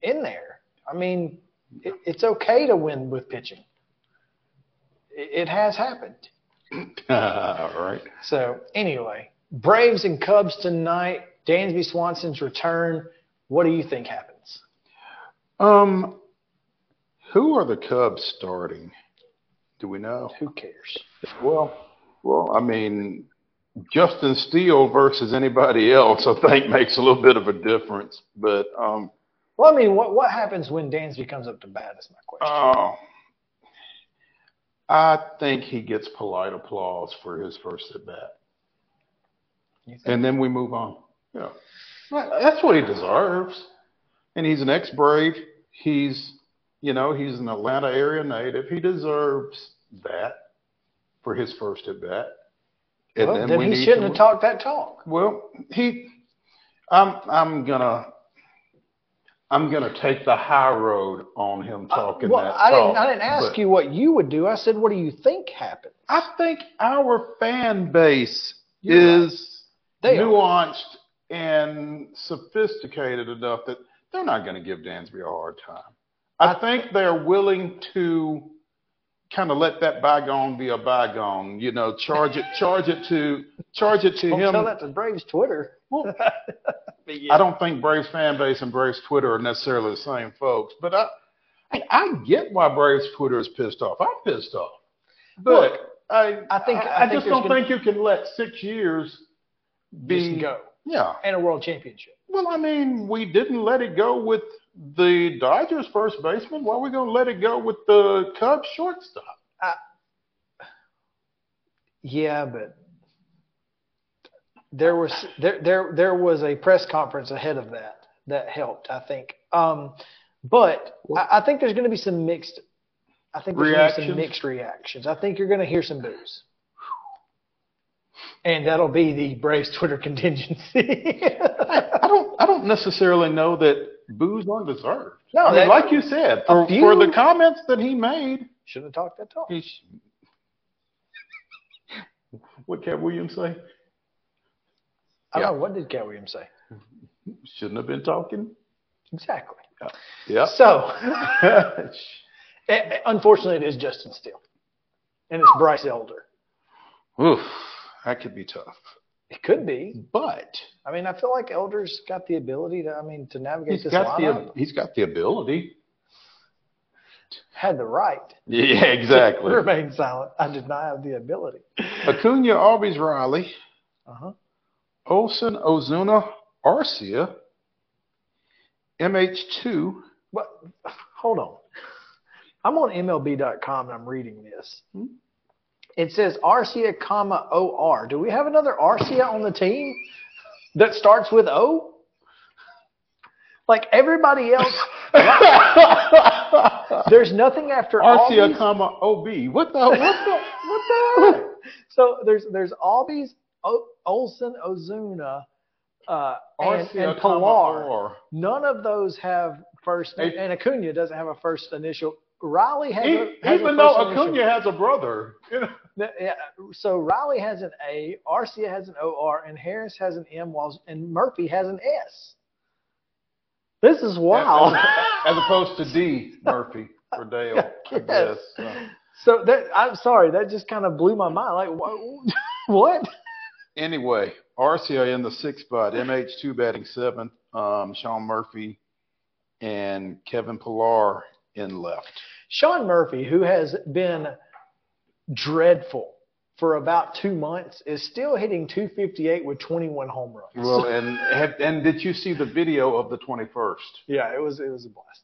in there. I mean, it, it's okay to win with pitching. It, it has happened. <laughs> All right. So anyway, Braves and Cubs tonight. Dansby Swanson's return. What do you think happens? Um, who are the Cubs starting Do we know? Who cares? Well, well, I mean, Justin Steele versus anybody else, I think makes a little bit of a difference. But um, Well, I mean, what what happens when Dansby comes up to bat? Is my question. oh, I think he gets polite applause for his first at bat, and then we move on. Yeah, that's what he deserves. And he's an ex-Brave. He's, you know, he's an Atlanta area native. He deserves that for his first at bat. And well, then we he shouldn't to have talked that talk. Well, he, I'm, I'm gonna, I'm gonna take the high road on him talking Uh, well, that I talk. didn't. I didn't ask but you what you would do. I said, what do you think happened? I think our fan base You're is are. nuanced and sophisticated enough that they're not going to give Dansby a hard time. I think they're willing to kind of let that bygone be a bygone. You know, charge it, charge it to, charge it to Don't him. tell that to Braves Twitter. <laughs> But yeah. I don't think Braves fan base and Braves Twitter are necessarily the same folks, but I, I, I get why Braves Twitter is pissed off. I'm pissed off, but Look, I, I think- I, I think just don't gonna- think you can let six years be go Yeah. and a world championship. Well, I mean, we didn't let it go with the Dodgers first baseman. Why are we going to let it go with the Cubs shortstop? Yeah, but there was there there there was a press conference ahead of that that helped, I think. Um, but I, I think there's going to be some mixed. I think there's going to be some mixed reactions. I think you're going to hear some boos, and that'll be the Braves Twitter <laughs> contingency. I don't. I don't necessarily know that boos aren't deserved. No, I mean, like you said, for, for the comments that he made, Shouldn't have talked that talk. what Katt Williams say? I Yeah. know what did Katt Williams say Shouldn't have been talking. exactly. Yeah. So, <laughs> eh, eh, unfortunately, it is Justin Steele, and it's Bryce Elder. Oof, that could be tough. It could be. But I mean, I feel like Elder's got the ability to. I mean, to navigate he's this got lineup. the he's got the ability. Had the right. Yeah, exactly. <laughs> Remain silent. I did not have the ability. Acuna, Albies, Riley, Uh huh. Olson, Ozuna, Arcia, MH2. But hold on. I'm on MLB.com and I'm reading this. It says Arcia, comma OR. Do we have another Arcia on the team that starts with O? Like everybody else, <laughs> there's nothing after all Arcia, these- comma OB. What the what the what the <laughs> So there's there's Albies, o- Olson, Ozuna, uh, and, Arcia, and Pillar. None of those have first, Hey. and Acuna doesn't have a first initial. Riley has, E- a, has Even though first initial. Acuna has a brother, you know. So Riley has an A, Arcia has an OR, and Harris has an M, while and Murphy has an S. This is wild. As, as opposed to <laughs> D Murphy for Dale. I <laughs> Yes. guess. So. So that I'm sorry, that just kind of blew my mind. Like what? <laughs> what? Anyway, Arcia in the sixth spot, MH2 batting seventh, um, Sean Murphy and Kevin Pillar in left. Sean Murphy, who has been dreadful for about two months, is still hitting 258 with 21 home runs. Well, <laughs> and have, and did you see the video of the 21st? yeah, it was it was a blast.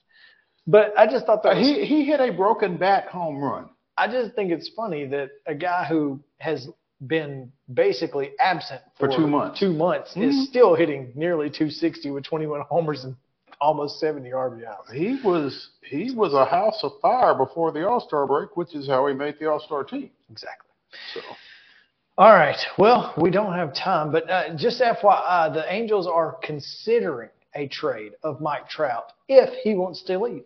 But I just thought that Uh, was, he he hit a broken back home run. I just think it's funny that a guy who has been basically absent For two months. two months Mhm. is still hitting nearly 260 with 21 homers and almost 70 RBIs. He was he was a house of fire before the All Star break, which is how he made the All Star team. Exactly. So All right. Well, we don't have time, but uh, just FYI, the Angels are considering a trade of Mike Trout if he wants to leave.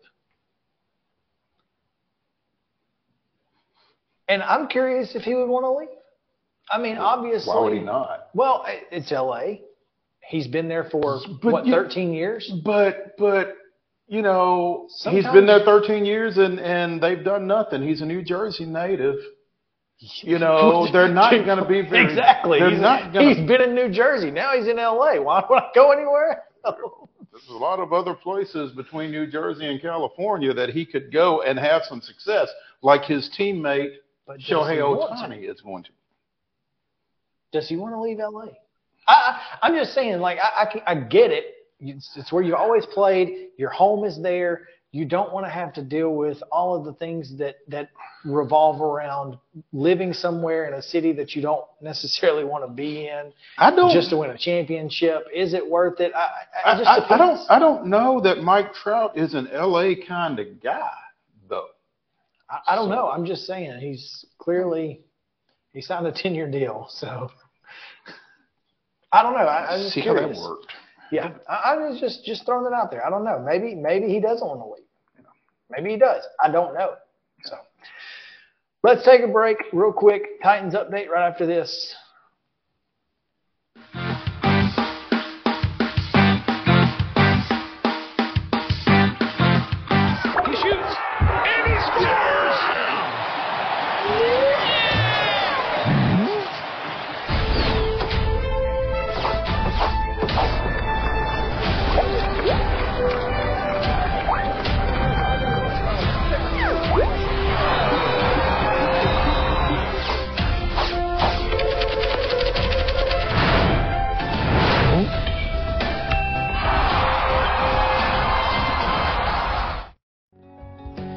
And I'm curious if he would want to leave. I mean, obviously. why would he not? Well, it's LA. He's been there for But what you- 13 years. But but you know he's been there 13 years and and they've done nothing. He's a New Jersey native. You <laughs> know they're not going to be very exactly. They're He's, not going he's been in New Jersey. Now he's in LA. Why would I go anywhere? There's a lot of other places between New Jersey and California that he could go and have some success. like his teammate But Shohei he want to? Ohtani is going to. Does he want to leave LA? I, I'm just saying, like I I, can, I get it. It's, it's where you've always played. Your home is there. You don't want to have to deal with all of the things that that revolve around living somewhere in a city that you don't necessarily want to be in. I don't just to win a championship. Is it worth it? I, I, I, just I, I don't I don't know that Mike Trout is an LA kind of guy though. I, I don't know. I'm just saying he's clearly he signed a 10 year deal. So I don't know. I, I'm just See how that curious. worked. Yeah, I, was just just throwing it out there. I don't know. Maybe maybe he doesn't want to leave. Maybe he does. I don't know. So let's take a break real quick. Titans update right after this.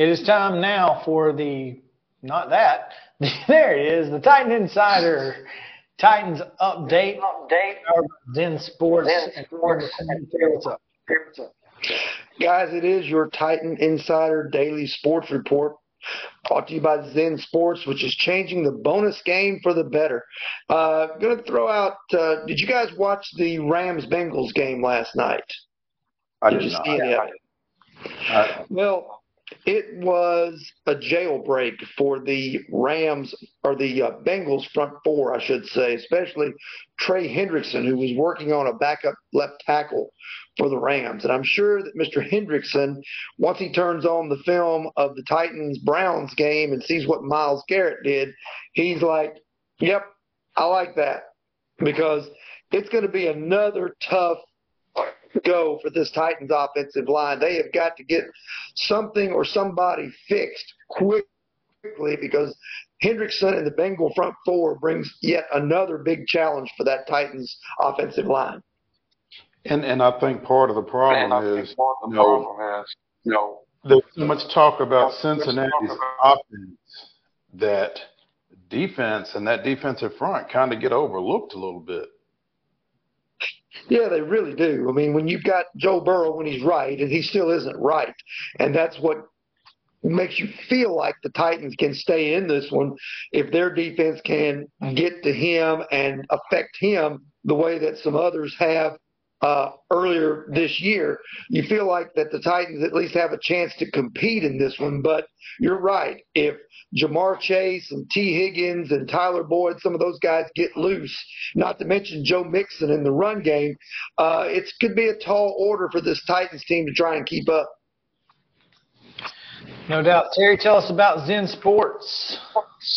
It is time now for the not that. <laughs> there it is, the Titan Insider Titans update. Update. Zen Sports. Zen Sports. What's up? Guys, it is your Titan Insider Daily Sports Report brought to you by Zen Sports, which is changing the bonus game for the better. Uh, going to throw out, uh, did you guys watch the Rams Bengals game last night? I did you not. see any of it? Well, it was a jailbreak for the Rams or the uh, Bengals front four, I should say, especially Trey Hendrickson, who was working on a backup left tackle for the Rams. And I'm sure that Mr. Hendrickson, once he turns on the film of the Titans Browns game and sees what Myles Garrett did, he's like, "Yep, I like that," because it's going to be another tough go for this Titans offensive line. They have got to get something or somebody fixed quickly because Hendrickson and the Bengal front four brings yet another big challenge for that Titans offensive line. And and I think part of the problem And is part of you know, problem is, you know, there's so much talk about Cincinnati's offense that defense and that defensive front kind of get overlooked a little bit. Yeah, they really do. I mean, when you've got Joe Burrow when he's right, and he still isn't right, and that's what makes you feel like the Titans can stay in this one if their defense can get to him and affect him the way that some others have uh, earlier this year. You feel like that the Titans at least have a chance to compete in this one, but you're right. If Ja'Marr Chase and Tee Higgins and Tyler Boyd, some of those guys get loose, not to mention Joe Mixon in the run game, uh, it could be a tall order for this Titans team to try and keep up. No doubt. Terry, tell us about Zen Sports.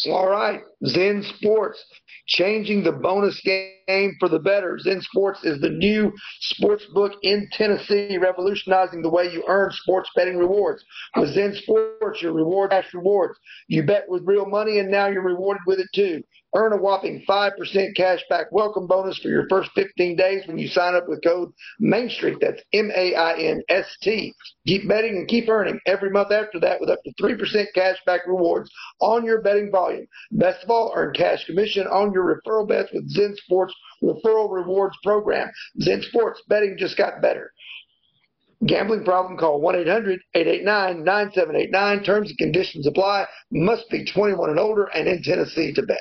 All right. Zen Sports, changing the bonus game for the better. Zen Sports is the new sports book in Tennessee, revolutionizing the way you earn sports betting rewards. With Zen Sports, your reward cash rewards. You bet with real money, and now you're rewarded with it too. Earn a whopping 5% cash back welcome bonus for your first 15 days when you sign up with code Main Street. That's M A I N S T. Keep betting and keep earning every month after that with up to 3% cashback rewards on your betting volume. Best of all, earn cash commission on your referral bets with Zen Sports Referral Rewards Program. Zen Sports betting just got better. Gambling problem, call 1-800-889-9789. Terms and conditions apply. Must be 21 and older and in Tennessee to bet.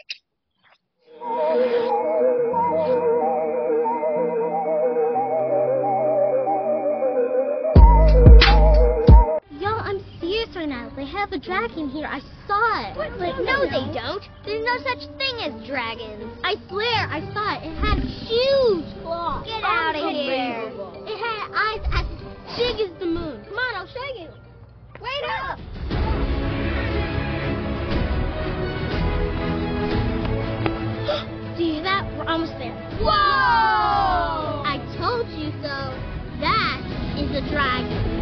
Have a dragon here. I saw it. But no, they don't. There's no such thing as dragons. I swear, I saw it. It had huge claws. Get out of here. It had eyes as big as the moon. Come on, I'll show you. Wait up. Do you hear that? We're almost there. Whoa! I told you so. That is a dragon.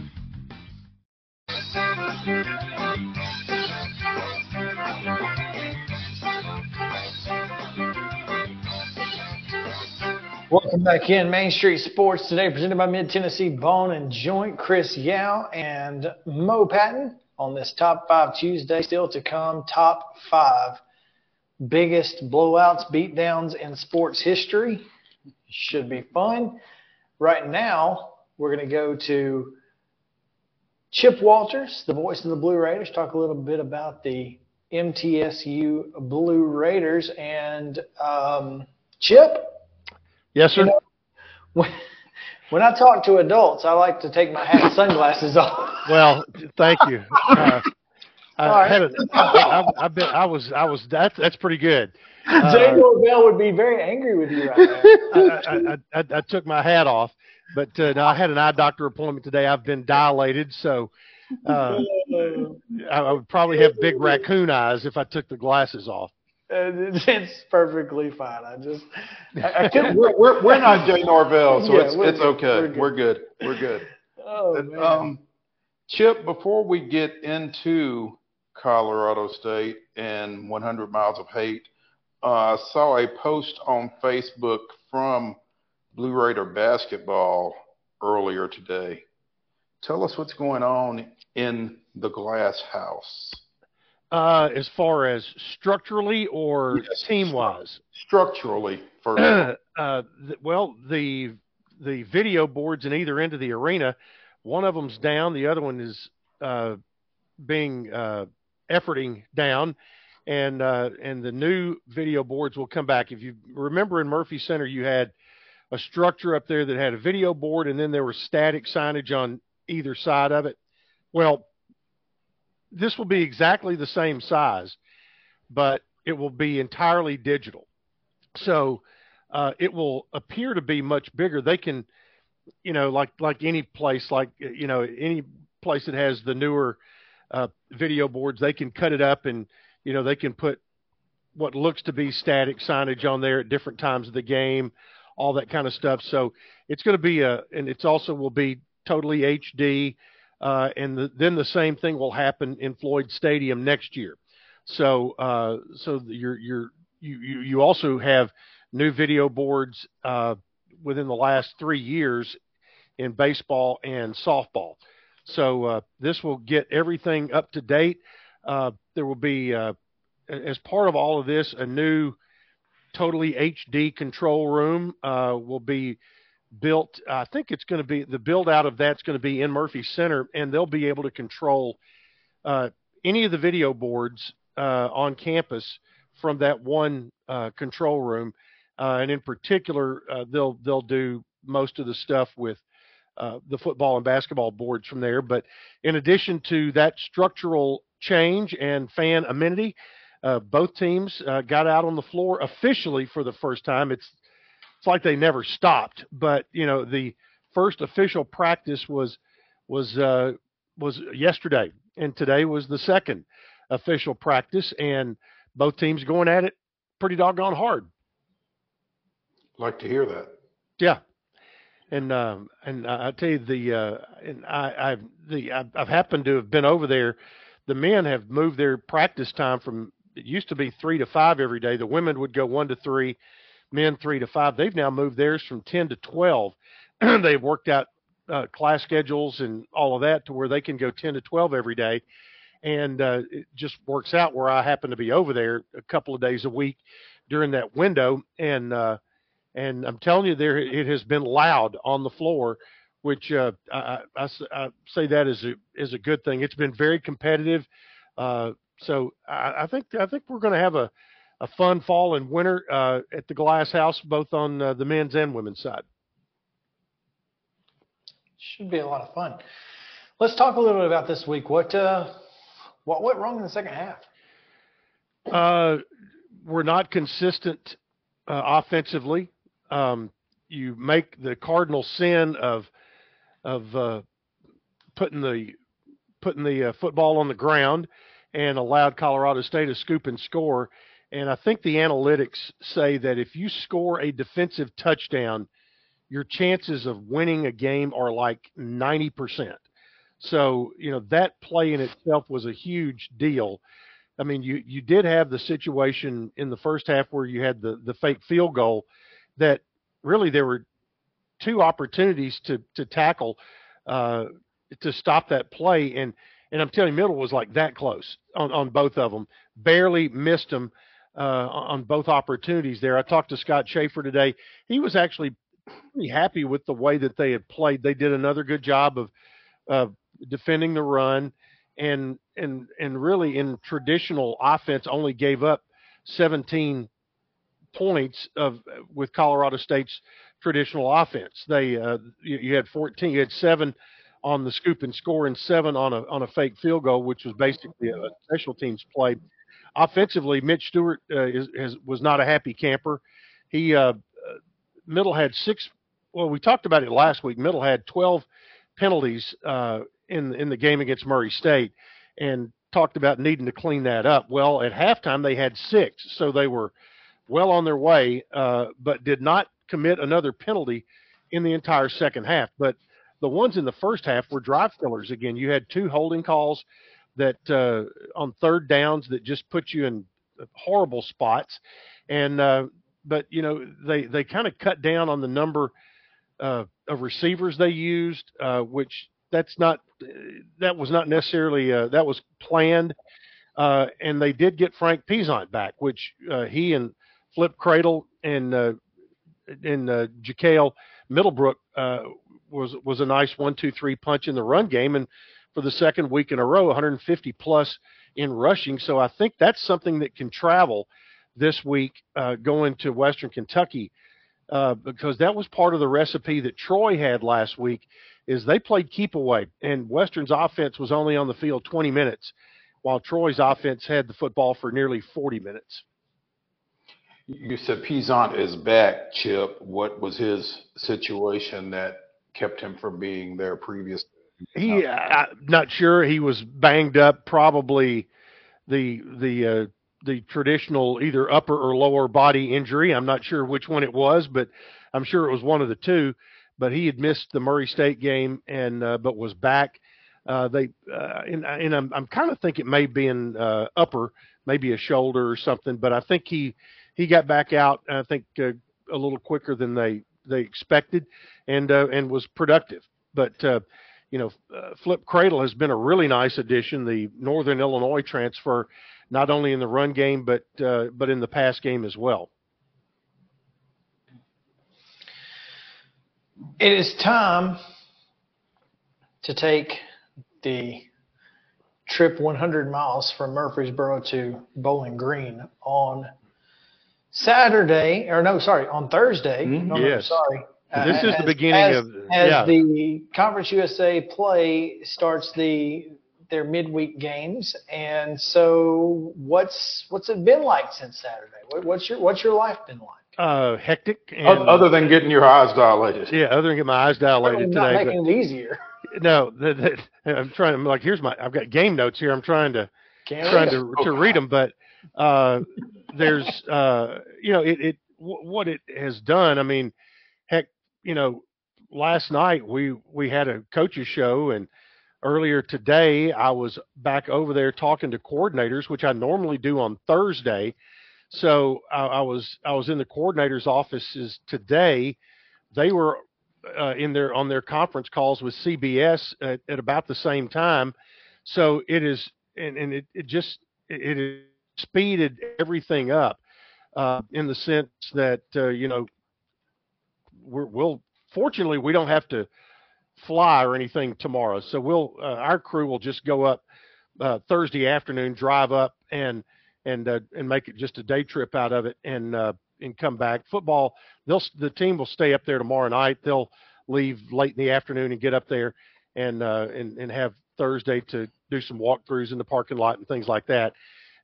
Welcome back in Main Street Sports today, presented by Mid Tennessee Bone and Joint. Chris Yao and Mo Patton on this Top Five Tuesday. Still to come, top five biggest blowouts, beatdowns in sports history. Should be fun. Right now, we're going to go to Chip Walters, the voice of the Blue Raiders, talk a little bit about the MTSU Blue Raiders. And um, Chip, Yes, sir. You know, when, when I talk to adults, I like to take my hat and sunglasses off. Well, thank you. <laughs> Uh, I right. had a, I, I, I bet I was I was that's that's pretty good. Uh, Jay Norvell would be very angry with you right now. <laughs> I, I, I, I took my hat off, but uh, no, I had an eye doctor appointment today. I've been dilated, so uh, <laughs> I would probably have big raccoon eyes if I took the glasses off. And <laughs> It's, perfectly fine. I just I, I couldn't. We're, we're, we're not Jay Norvell, so <laughs> Yeah, it's, it's good. okay. We're good. We're good. We're good. Oh um, Chip, before we get into Colorado State and 100 Miles of Hate, uh, I saw a post on Facebook from Blue Raider basketball earlier today. Tell us what's going on in the glass house. Uh, as far as structurally or team wise? Structurally, first. <clears throat> uh, th- well, the the video boards in either end of the arena, one of them's down, the other one is uh, being uh, efforting down, and uh, and the new video boards will come back. If you remember in Murphy Center, you had a structure up there that had a video board, and then there was static signage on either side of it. Well, this will be exactly the same size, but it will be entirely digital. So uh, it will appear to be much bigger. They can, you know, like like any place, like you know, any place that has the newer uh, video boards, they can cut it up and you know they can put what looks to be static signage on there at different times of the game, all that kind of stuff. So it's going to be a, and it's also will be totally HD. Uh, and the, then the same thing will happen in Floyd Stadium next year. So, uh, so you're, you're, you, you, also have new video boards uh, within the last three years in baseball and softball. So uh, this will get everything up to date. Uh, there will be, uh, as part of all of this, a new totally HD control room will be built. I think it's going to be the build out of that's going to be in Murphy Center, and they'll be able to control uh, any of the video boards uh, on campus from that one uh, control room. Uh, and in particular, uh, they'll they'll do most of the stuff with uh, the football and basketball boards from there. But in addition to that structural change and fan amenity, both teams got out on the floor officially for the first time. It's it's like they never stopped. But you know, the first official practice was was uh, was yesterday, and today was the second official practice, and both teams going at it pretty doggone hard. Like to hear that. Yeah, and um, and I tell you the uh, and I I've the I've, I've happened to have been over there. The men have moved their practice time from it used to be three to five every day. The women would go one to three, men three to five. They've now moved theirs from ten to twelve. <clears throat> They've worked out uh, class schedules and all of that to where they can go ten to twelve every day, and uh, it just works out where I happen to be over there a couple of days a week during that window and. uh and I'm telling you, there it has been loud on the floor, which uh, I, I, I say that is a is a good thing. It's been very competitive, uh, so I, I think I think we're going to have a a fun fall and winter uh, at the Glass House, both on uh, the men's and women's side. Should be a lot of fun. Let's talk a little bit about this week. What uh, what went wrong in the second half? Uh, we're not consistent uh, offensively. Um, you make the cardinal sin of of uh, putting the putting the uh, football on the ground and allowed Colorado State to scoop and score. And I think the analytics say that if you score a defensive touchdown, your chances of winning a game are like 90%. So, you know, that play in itself was a huge deal. I mean, you you did have the situation in the first half where you had the the fake field goal that really there were two opportunities to to tackle uh, to stop that play, and and I'm telling you, Middle was like that close on on both of them, barely missed them uh, on both opportunities there. I talked to Scott Shafer today. He was actually pretty happy with the way that they had played. They did another good job of of defending the run and and and really in traditional offense only gave up 17 points of with Colorado State's traditional offense. They uh, you, you had 14, you had seven on the scoop and score, and seven on a on a fake field goal, which was basically a special teams play. Offensively, Mitch Stewart uh, is, has, was not a happy camper. He uh, Middle had six. Well, we talked about it last week. Middle had 12 penalties uh, in in the game against Murray State, and talked about needing to clean that up. Well, at halftime they had six, so they were well on their way, uh, but did not commit another penalty in the entire second half. But the ones in the first half were drive killers. Again, you had two holding calls that uh, on third downs that just put you in horrible spots, and uh, but you know they they kind of cut down on the number uh, of receivers they used, uh, which that's not that was not necessarily uh, that was planned. Uh, and they did get Frank Peasant back, which he and Flip Cradle and uh, and uh, Middlebrook was was a nice one two three punch in the run game, and for the second week in a row, 150 plus in rushing. So I think that's something that can travel this week uh, going to Western Kentucky uh, because that was part of the recipe that Troy had last week. Is they played keep away, and Western's offense was only on the field 20 minutes, while Troy's offense had the football for nearly 40 minutes. You said Peasant is back, Chip. What was his situation that kept him from being there previous? He, I'm not sure. He was banged up, probably the the uh, the traditional either upper or lower body injury. I'm not sure which one it was, but I'm sure it was one of the two. But he had missed the Murray State game and uh, but was back. Uh, they uh, and, and I'm I'm kind of think it may be in uh, upper, maybe a shoulder or something. But I think he he got back out. I think uh, a little quicker than they they expected, and uh, and was productive. But uh, you know, uh, Flip Cradle has been a really nice addition. The Northern Illinois transfer, not only in the run game but uh, but in the pass game as well. It is time to take the trip 100 miles from Murfreesboro to Bowling Green on Saturday, or no, sorry, on Thursday. No, no, Yes. sorry. This is the beginning as- of- as yeah. the Conference USA play starts the their midweek games, and so what's what's it been like since Saturday? What, what's your what's your life been like? Uh, hectic. And, Other than getting your eyes dilated. yeah, other than getting my eyes dilated Not today. making but- it easier. <laughs> no, that, that, I'm trying. I'm like, here's my. I've got game notes here. I'm trying to Can't trying read to 'em. to read them, but uh, there's uh, you know it, it what it has done. I mean, heck, you know, last night we we had a coaches show and earlier today I was back over there talking to coordinators, which I normally do on Thursday. So I, I was I was in the coordinators' offices today. They were uh, in their on their conference calls with CBS at, at about the same time. So it is, and, and it, it just it, it speeded everything up uh, in the sense that uh, you know we're, we'll fortunately we don't have to fly or anything tomorrow, so we'll uh, our crew will just go up uh, Thursday afternoon, drive up and and uh, and make it just a day trip out of it and uh, and come back. Football, they'll the team will stay up there tomorrow night. They'll leave late in the afternoon and get up there and uh, and and have Thursday to do some walkthroughs in the parking lot and things like that.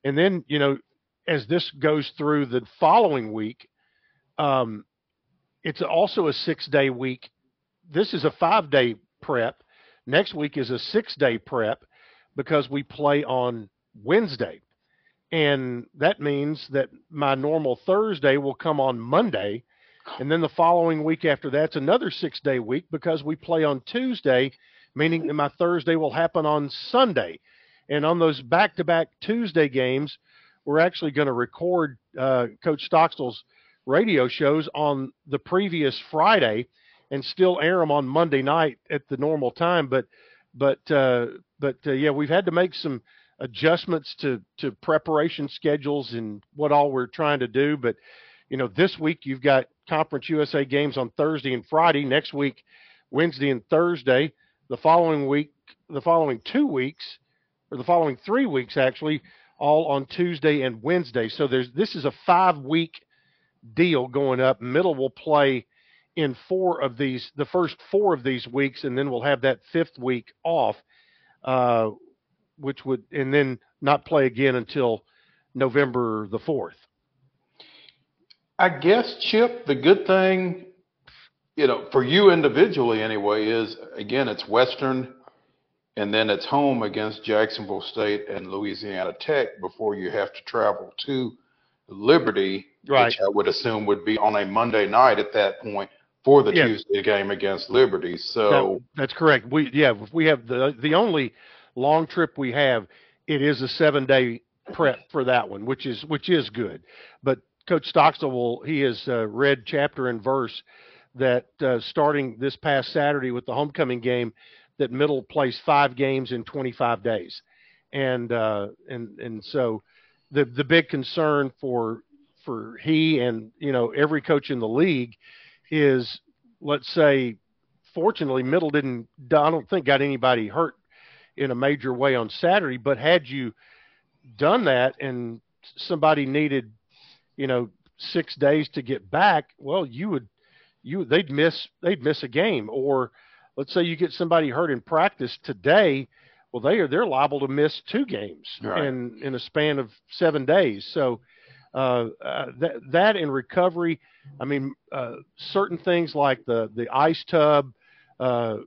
And then you know, as this goes through the following week, um, it's also a six day week. This is a five day prep. Next week is a six day prep because we play on Wednesday. And that means that my normal Thursday will come on Monday. And then the following week after that's another six day week because we play on Tuesday, meaning that my Thursday will happen on Sunday. And on those back to back Tuesday games, we're actually going to record uh, Coach Stockstill's radio shows on the previous Friday and still air them on Monday night at the normal time. But but uh, but uh, yeah, we've had to make some adjustments to to preparation schedules and what all we're trying to do. But you know, this week you've got Conference USA games on Thursday and Friday. Next week, Wednesday and Thursday. The following week, the following two weeks, or the following three weeks actually, all on Tuesday and Wednesday. So there's this is a five week deal going up. Middle will play in four of these, the first four of these weeks, and then we'll have that fifth week off, uh, which would, and then not play again until November the fourth. I guess, Chip, the good thing, you know, for you individually anyway, is again, it's Western and then it's home against Jacksonville State and Louisiana Tech before you have to travel to Liberty, Right. which I would assume would be on a Monday night at that point for the Yeah. Tuesday game against Liberty. That- So, that's correct. We yeah, we have the the only long trip we have. It is a seven day prep for that one, which is which is good. But Coach Stockstill will he has uh, read chapter and verse that uh, starting this past Saturday with the homecoming game, that Middle plays five games in 25 days, and uh, and and so the the big concern for for he and you know every coach in the league is let's say fortunately middle didn't i don't think got anybody hurt in a major way on saturday but had you done that and somebody needed you know six days to get back well you would you they'd miss they'd miss a game. Or let's say you get somebody hurt in practice today well they are they're liable to miss two games Right. in in a span of seven days so uh, uh, that that in recovery I mean, uh, certain things like the the ice tub, uh,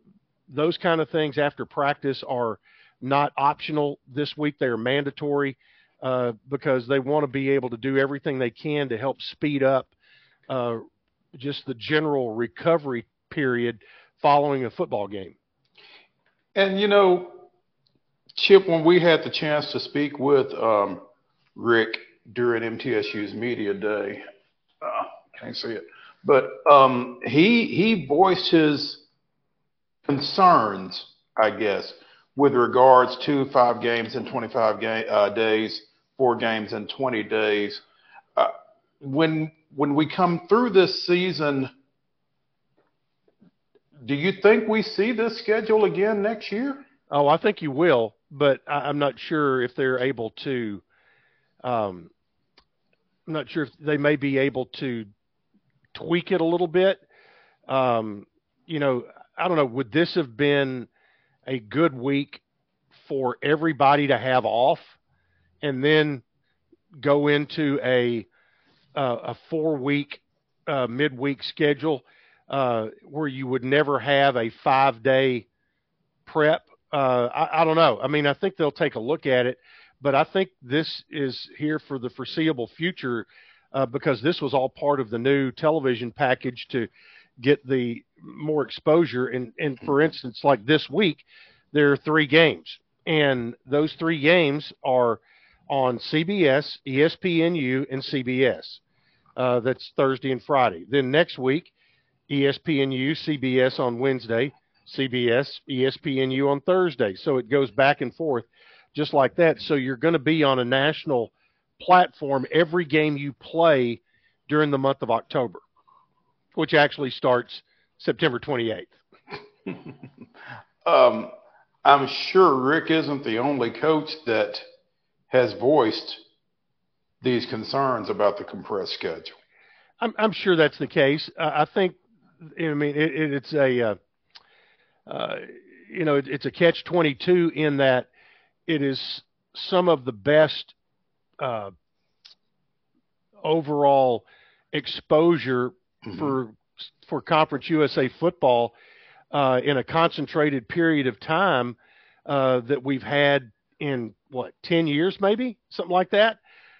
those kind of things after practice are not optional this week. They are mandatory uh, because they want to be able to do everything they can to help speed up uh, just the general recovery period following a football game. and you know, Chip, when we had the chance to speak with um, Rick during MTSU's media day, uh, can't see it, but um, he he voiced his concerns, I guess, with regards to five games in 25 ga- uh, days, four games in 20 days. Uh, when when we come through this season, do you think we see this schedule again next year? Oh, I think you will, but I, I'm not sure if they're able to. Um, I'm not sure if they may be able to tweak it a little bit. Um, you know, I don't know. Would this have been a good week for everybody to have off, and then go into a uh, a four week uh, midweek schedule uh, where you would never have a five day prep? Uh, I, I don't know. I mean, I think they'll take a look at it, but I think this is here for the foreseeable future uh, because this was all part of the new television package to get the more exposure. And, and for instance, like this week, there are three games, and those three games are on CBS, ESPNU, and CBS. Uh, that's Thursday and Friday. Then next week, ESPNU, CBS on Wednesday, CBS, ESPNU on Thursday. So it goes back and forth just like that. So you're going to be on a national platform every game you play during the month of October, which actually starts September 28th. <laughs> um, I'm sure Rick isn't the only coach that has voiced these concerns about the compressed schedule. I'm, I'm sure that's the case. Uh, I think, I mean, it, it, it's a, uh, uh, you know, it, it's a catch 22 in that it is some of the best uh, overall exposure mm-hmm. for for Conference USA football uh, in a concentrated period of time uh, that we've had in what ten years, maybe something like that.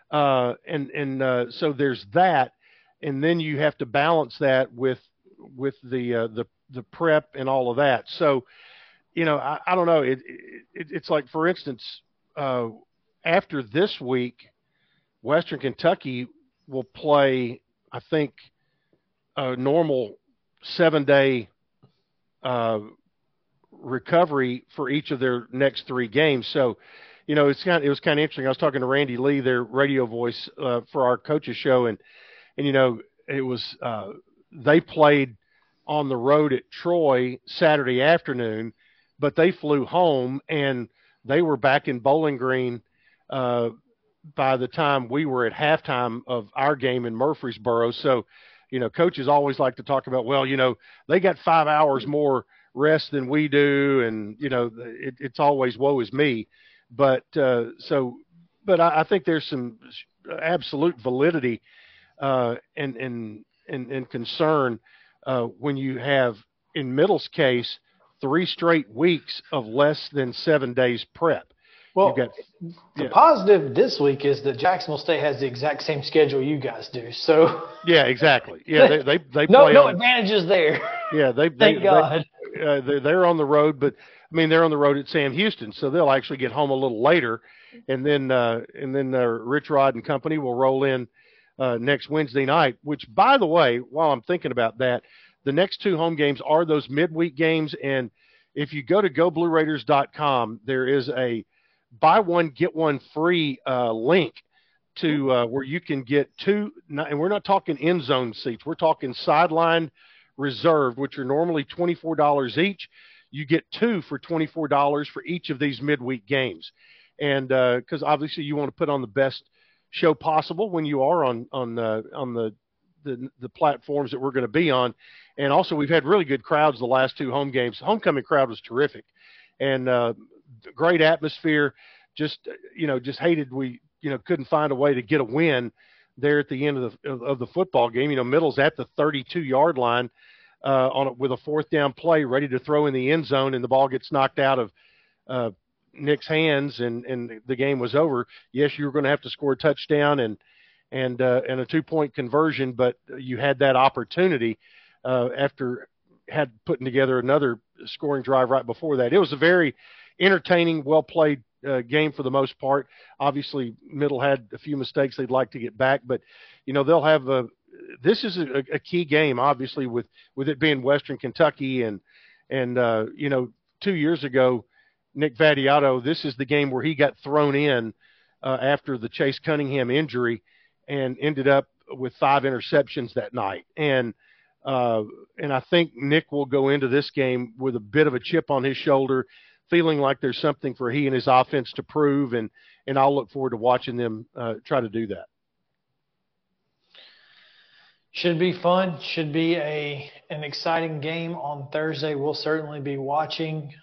Uh, and and uh, so there's that, and then you have to balance that with with the uh, the the prep and all of that. So, you know, I, I don't know. It, it it's like, for instance, uh, after this week, Western Kentucky will play, I think, a normal seven day uh, recovery for each of their next three games. So, you know, it's kind of, it was kind of interesting. I was talking to Randy Lee, their radio voice uh, for our coaches show, and and you know, it was uh, they played on the road at Troy Saturday afternoon, but they flew home and they were back in Bowling Green uh, by the time we were at halftime of our game in Murfreesboro. So, you know, coaches always like to talk about, well, you know, they got five hours more rest than we do, and you know, it, it's always woe is me. But uh, so, but I, I think there's some absolute validity uh, and and and, and concern uh, when you have, in Middle's case, three straight weeks of less than seven days prep. Well, got, the positive this week is that Jacksonville State has the exact same schedule you guys do. So yeah, exactly. Yeah, they they, they no <laughs> play no on, advantages there. Yeah, <laughs> they thank they, God. They, uh, they're, they're on the road, but I mean they're on the road at Sam Houston, so they'll actually get home a little later, and then uh, and then uh, Rich Rod and company will roll in uh, next Wednesday night. Which, by the way, while I'm thinking about that, the next two home games are those midweek games, and if you go to goblueraiders.com, there is a buy one get one free uh, link to uh, where you can get two, and we're not talking end zone seats. We're talking sideline reserved, which are normally twenty four dollars each. You get two for twenty four dollars for each of these midweek games, and because uh, obviously you want to put on the best show possible when you are on on uh, on the, the the platforms that we're going to be on, and also we've had really good crowds the last two home games. Homecoming crowd was terrific, and uh, great atmosphere. Just you know, just hated we you know couldn't find a way to get a win there at the end of the of the football game. You know, Middle's at the 32 yard line uh, on a, with a fourth down play, ready to throw in the end zone, and the ball gets knocked out of uh, Nick's hands, and and the game was over. Yes, you were going to have to score a touchdown and and uh, and a two point conversion, but you had that opportunity uh, after had putting together another scoring drive right before that. It was a very entertaining, well played uh, game for the most part. Obviously, Middle had a few mistakes they'd like to get back, but you know they'll have a. This is a, a key game, obviously, with with it being Western Kentucky and and uh, you know two years ago, Nick Vattiato. This is the game where he got thrown in uh, after the Chase Cunningham injury and ended up with five interceptions that night. And uh, and I think Nick will go into this game with a bit of a chip on his shoulder feeling like there's something for he and his offense to prove, and and I'll look forward to watching them uh, try to do that. Should be fun. Should be a an exciting game on Thursday. We'll certainly be watching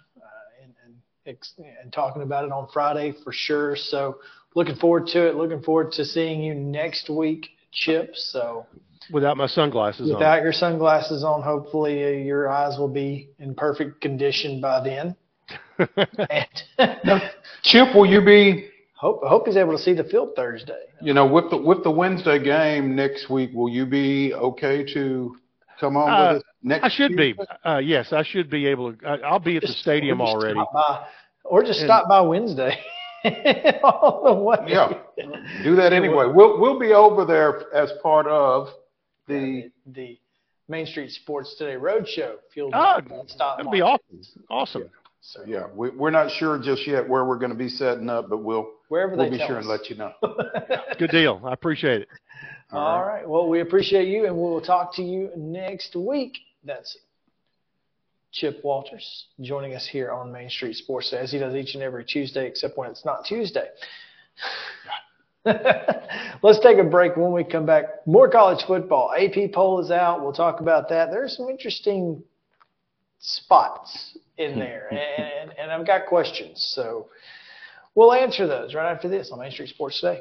and, and and talking about it on Friday for sure. So looking forward to it. Looking forward to seeing you next week, Chip. So without my sunglasses without on. your sunglasses on, hopefully uh, your eyes will be in perfect condition by then. <laughs> <laughs> Chip, will you be hope hope he's able to see the field Thursday. You know, with the with the Wednesday game next week, will you be okay to come on Uh, with us next? I should be. Uh, yes, I should be able to. I, I'll be at the stadium Or already. by- or just And- stop by Wednesday. <laughs> All the way. Yeah, do that anyway. We'll we'll be over there as part of the. the Main Street Sports Today Roadshow. If you'll Ah, stop that'd be awesome. Awesome. So yeah, we, we're not sure just yet where we're going to be setting up, but we'll Wherever we'll they be sure us. and let you know. <laughs> Good deal. I appreciate it. All right. Well, we appreciate you, and we'll talk to you next week. That's Chip Walters joining us here on Main Street Sports, as he does each and every Tuesday, except when it's not Tuesday. <laughs> Let's take a break. When we come back, more college football. AP poll is out. We'll talk about that. There's some interesting spots in hmm. there, and, and I've got questions. So we'll answer those right after this on Main Street Sports Today.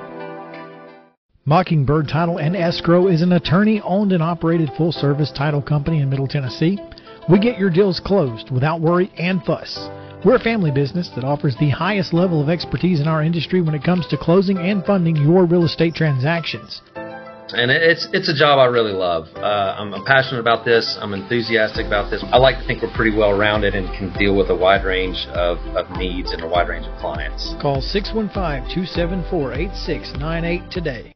Mockingbird Title and Escrow is an attorney owned and operated full service title company in Middle Tennessee. We get your deals closed without worry and fuss. We're a family business that offers the highest level of expertise in our industry when it comes to closing and funding your real estate transactions. and it's it's a job I really love. Uh, I'm, I'm passionate about this. I'm enthusiastic about this. I like to think we're pretty well rounded and can deal with a wide range of, of needs and a wide range of clients. Call 615 274 8698 today.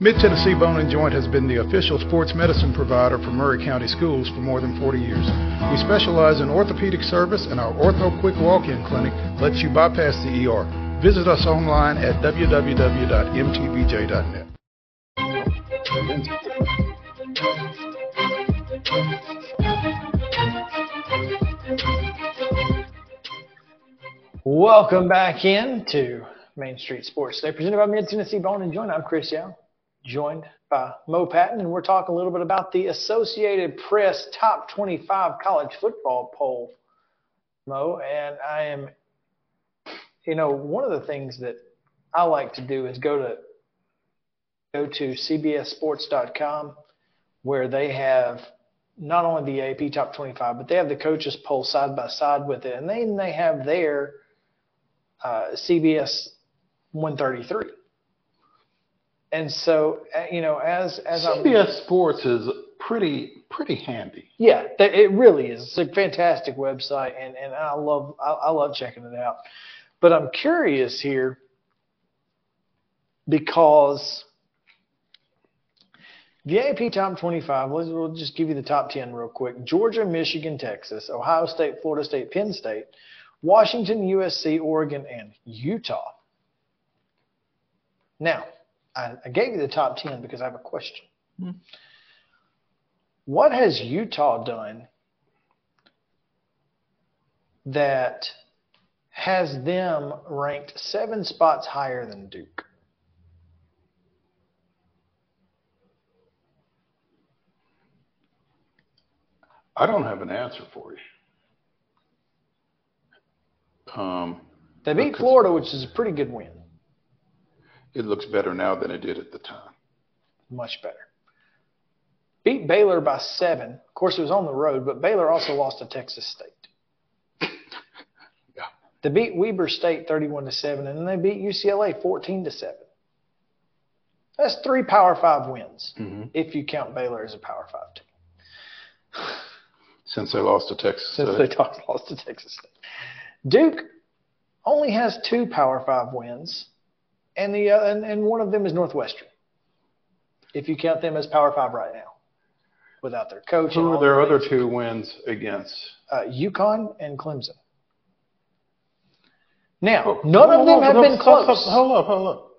Mid Tennessee Bone and Joint has been the official sports medicine provider for Maury County Schools for more than 40 years. We specialize in orthopedic service, and our Ortho Quick Walk In Clinic lets you bypass the ER. Visit us online at www.mtbj.net. Welcome back in to Main Street Sports Today, presented by Mid Tennessee Bone and Joint. I'm Chris Young, joined by Mo Patton, and we're talking a little bit about the Associated Press Top 25 College Football Poll, Mo. And I am, you know, one of the things that I like to do is go to go to CBSSports.com, where they have not only the AP Top 25, but they have the coaches poll side by side with it, and then they have their uh, CBS 133. And so, uh, you know, as as I'm CBS Sports is pretty pretty handy. yeah, it really is. It's a fantastic website, and, and I love I, I love checking it out. But I'm curious here because The AP top 25, let's, we'll just give you the top 10 real quick. Georgia, Michigan, Texas, Ohio State, Florida State, Penn State, Washington, USC, Oregon, and Utah. Now, I, I gave you the top 10 because I have a question. Hmm. What has Utah done that has them ranked seven spots higher than Duke? I don't have an answer for you. Um, They beat Florida, which is a pretty good win. It looks better now than it did at the time. Much better. Beat Baylor by seven. Of course, it was on the road, but Baylor also lost to Texas State. <laughs> Yeah. They beat Weber State 31 to 7, and then they beat UCLA 14 to 7. That's three Power Five wins, Mhm. if you count Baylor as a Power Five team. Since they lost to Texas. Since State. they lost to Texas State. Duke only has two Power Five wins, and the uh, and, and one of them is Northwestern. If you count them as Power Five right now, without their coach. Who are their other things. two wins against? Uh, UConn and Clemson. Now, Oh, none of them have been close. Hold up, hold up.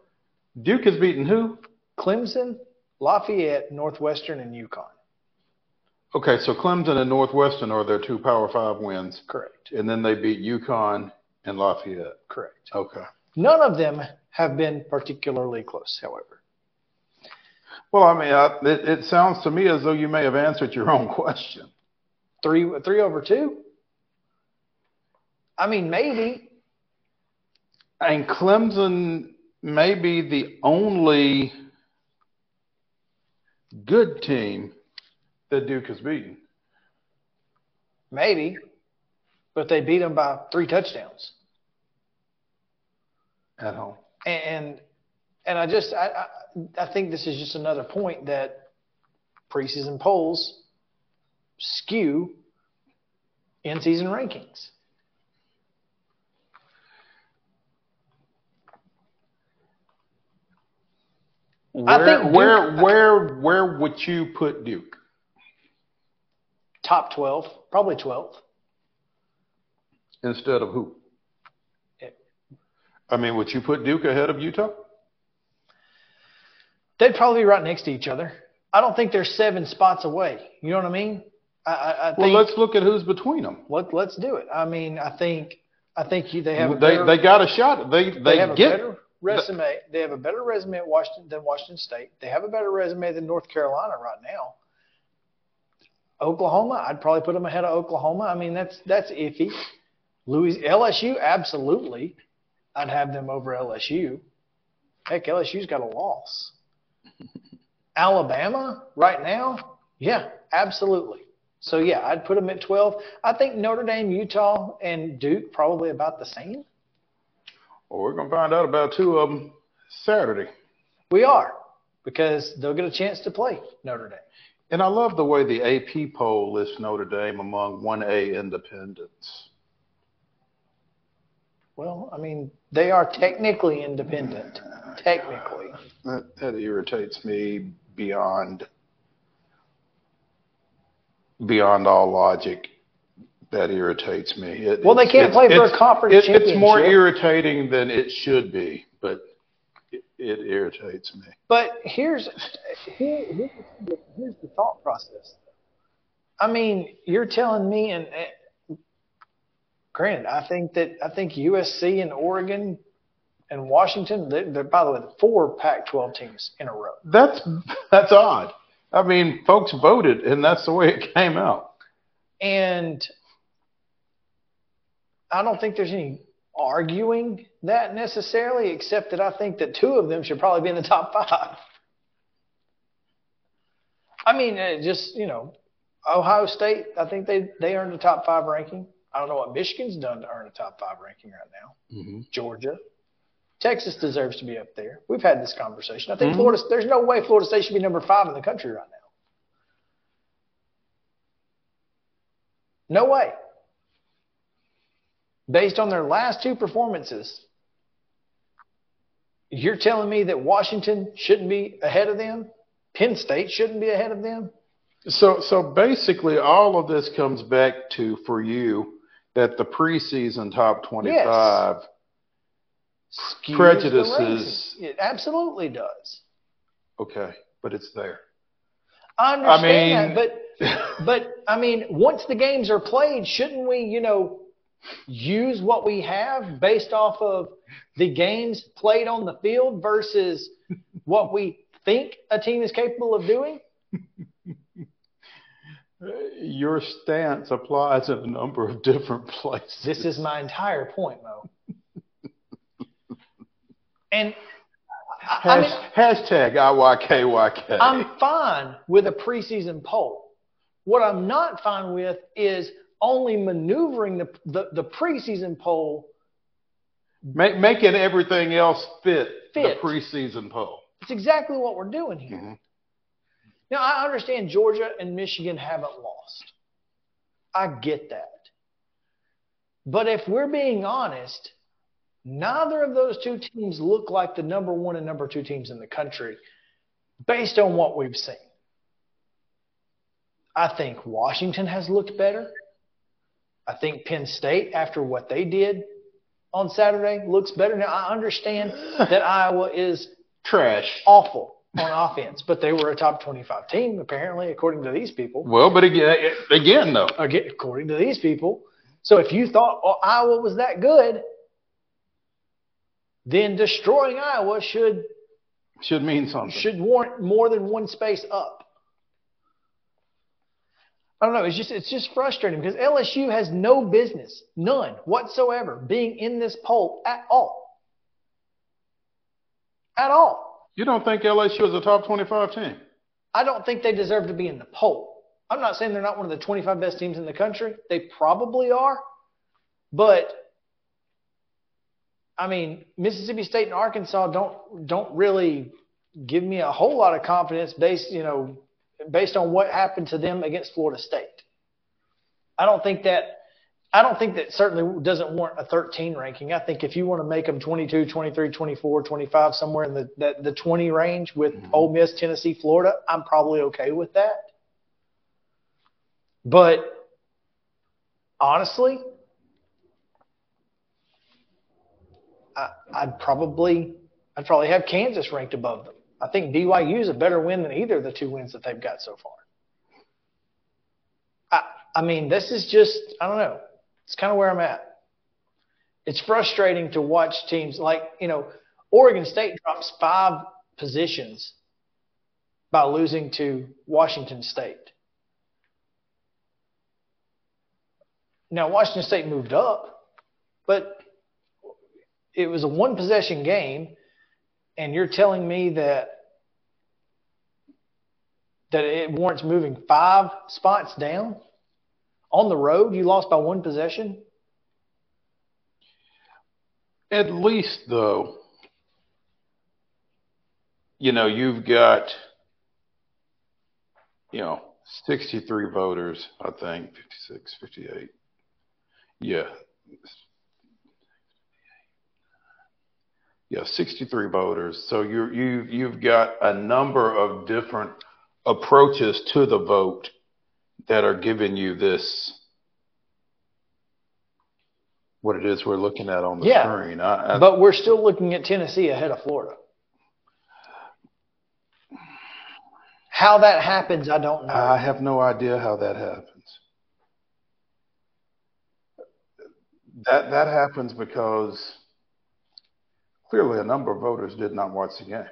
Duke has beaten who? Clemson, Lafayette, Northwestern, and UConn. Okay, so Clemson and Northwestern are their two Power Five wins. Correct. And then they beat UConn and Lafayette. Correct. Okay. None of them have been particularly close, however. Well, I mean, I, it, it sounds to me as though you may have answered your own question. Three three over two? I mean, maybe. And Clemson may be the only good team that Duke has beaten. Maybe. But they beat them by three touchdowns. at home. And and I just I, I I think this is just another point that preseason polls skew in season rankings. I think Duke- where, where, where would you put Duke? Top twelve, probably twelfth. instead of who? I mean, would you put Duke ahead of Utah? They'd probably be right next to each other. I don't think they're seven spots away. You know what I mean? I, I, I Well, think, let's look at who's between them. let, let's do it. I mean, I think I think you, they have a They better, they got a shot. They they, they have a get better resume. They have a better resume at Washington than Washington State. They have a better resume than North Carolina right now. Oklahoma, I'd probably put them ahead of Oklahoma. I mean, that's that's iffy. Louis LSU, absolutely. I'd have them over LSU. Heck, LSU's got a loss. <laughs> Alabama, right now, yeah, absolutely. So yeah, I'd put them at 12. I think Notre Dame, Utah, and Duke probably about the same. Well, we're gonna find out about two of them Saturday. We are because they'll get a chance to play Notre Dame. And I love the way the AP poll lists Notre Dame among 1A independents. Well, I mean, they are technically independent. Technically. That, that irritates me beyond beyond all logic. That irritates me. It- Well, they can't play for a conference it- It's more irritating than it should be, but it, it irritates me. But here's here, here's, the, thought process. I mean, you're telling me, and granted, I think that I think USC and Oregon and Washington, they're, they're by the way, the four Pac-12 teams in a row. That's that's odd. I mean, folks voted, and that's the way it came out. And I don't think there's any arguing that necessarily, except that I think that two of them should probably be in the top five. I mean, just, you know, Ohio State, I think they, they earned a top five ranking. I don't know what Michigan's done to earn a top five ranking right now. Mm-hmm. Georgia. Texas deserves to be up there. We've had this conversation. I think Mhm. Florida, there's no way Florida State should be number five in the country right now. No way. Based on their last two performances, you're telling me that Washington shouldn't be ahead of them Penn State shouldn't be ahead of them. So, so basically, all of this comes back to for you that the preseason top twenty-five Skews the prejudices. It absolutely does. Okay, but it's there. I understand mean- that, but <laughs> but I mean, once the games are played, shouldn't we, you know, use what we have based off of the games played on the field versus what we think a team is capable of doing? Your stance applies in a number of different <laughs> places. This is my entire point, Mo. <laughs> And I, mean, hashtag IYKYK. I'm fine with a preseason poll. What I'm not fine with is only maneuvering the the, the preseason poll. Make, making everything else fit, Fit. the preseason poll. It's exactly what we're doing here. Mm-hmm. Now I understand Georgia and Michigan haven't lost. I get that. But if we're being honest, neither of those two teams look like the number one and number two teams in the country based on what we've seen. I think Washington has looked better. I think Penn State, after what they did on Saturday, looks better. Now, I understand that Iowa is trash, awful on offense, but they were a top 25 team, apparently, according to these people. Well, but again, again though, Again, according to these people. So if you thought oh, Iowa was that good, then destroying Iowa should should mean something. should warrant more than one space up. I don't know. It's just it's just frustrating because LSU has no business, none whatsoever, being in this poll at all. At all. You don't think LSU is a top 25 team? I don't think they deserve to be in the poll. I'm not saying they're not one of the 25 best teams in the country. They probably are. But I mean, Mississippi State and Arkansas don't don't really give me a whole lot of confidence based, you know, based on what happened to them against Florida State. I don't think that I don't think that certainly doesn't warrant a 13 ranking. I think if you want to make them 22, 23, 24, 25, somewhere in the the, the 20 range with mm-hmm. Ole Miss, Tennessee, Florida, I'm probably okay with that. But honestly, I, I'd probably I'd probably have Kansas ranked above them. I think BYU is a better win than either of the two wins that they've got so far. I, I mean, this is just I don't know. It's kind of where I'm at. It's frustrating to watch teams like you know Oregon State drops five positions by losing to Washington State. Now Washington State moved up, but it was a one possession game, and you're telling me that that it warrants moving five spots down on the road. You lost by one possession. At least, though, you know, you've got, you know, 63 voters, I think, 56, 58. Yeah. Yeah, 63 voters. So you you you've got a number of different approaches to the vote that are giving you this what it is we're looking at on the Yeah, screen. I, I, But we're still looking at Tennessee ahead of Florida. How that happens, I don't know. I have no idea how that happens. That that happens because clearly a number of voters did not watch the game.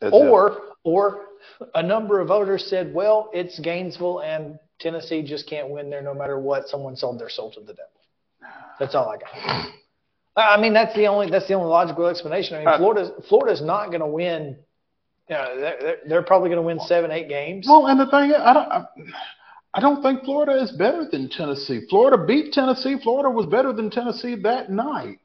If- or or a number of voters said, "Well, it's Gainesville and Tennessee just can't win there no matter what. Someone sold their soul to the devil." That's all I got. I mean, that's the only that's the only logical explanation. I mean, Uh, Florida's Florida's not going to win. You know, they're, they're, they're probably going to win seven, eight games. Well, and the thing is, I don't, I, I don't think Florida is better than Tennessee. Florida beat Tennessee. Florida was better than Tennessee that night.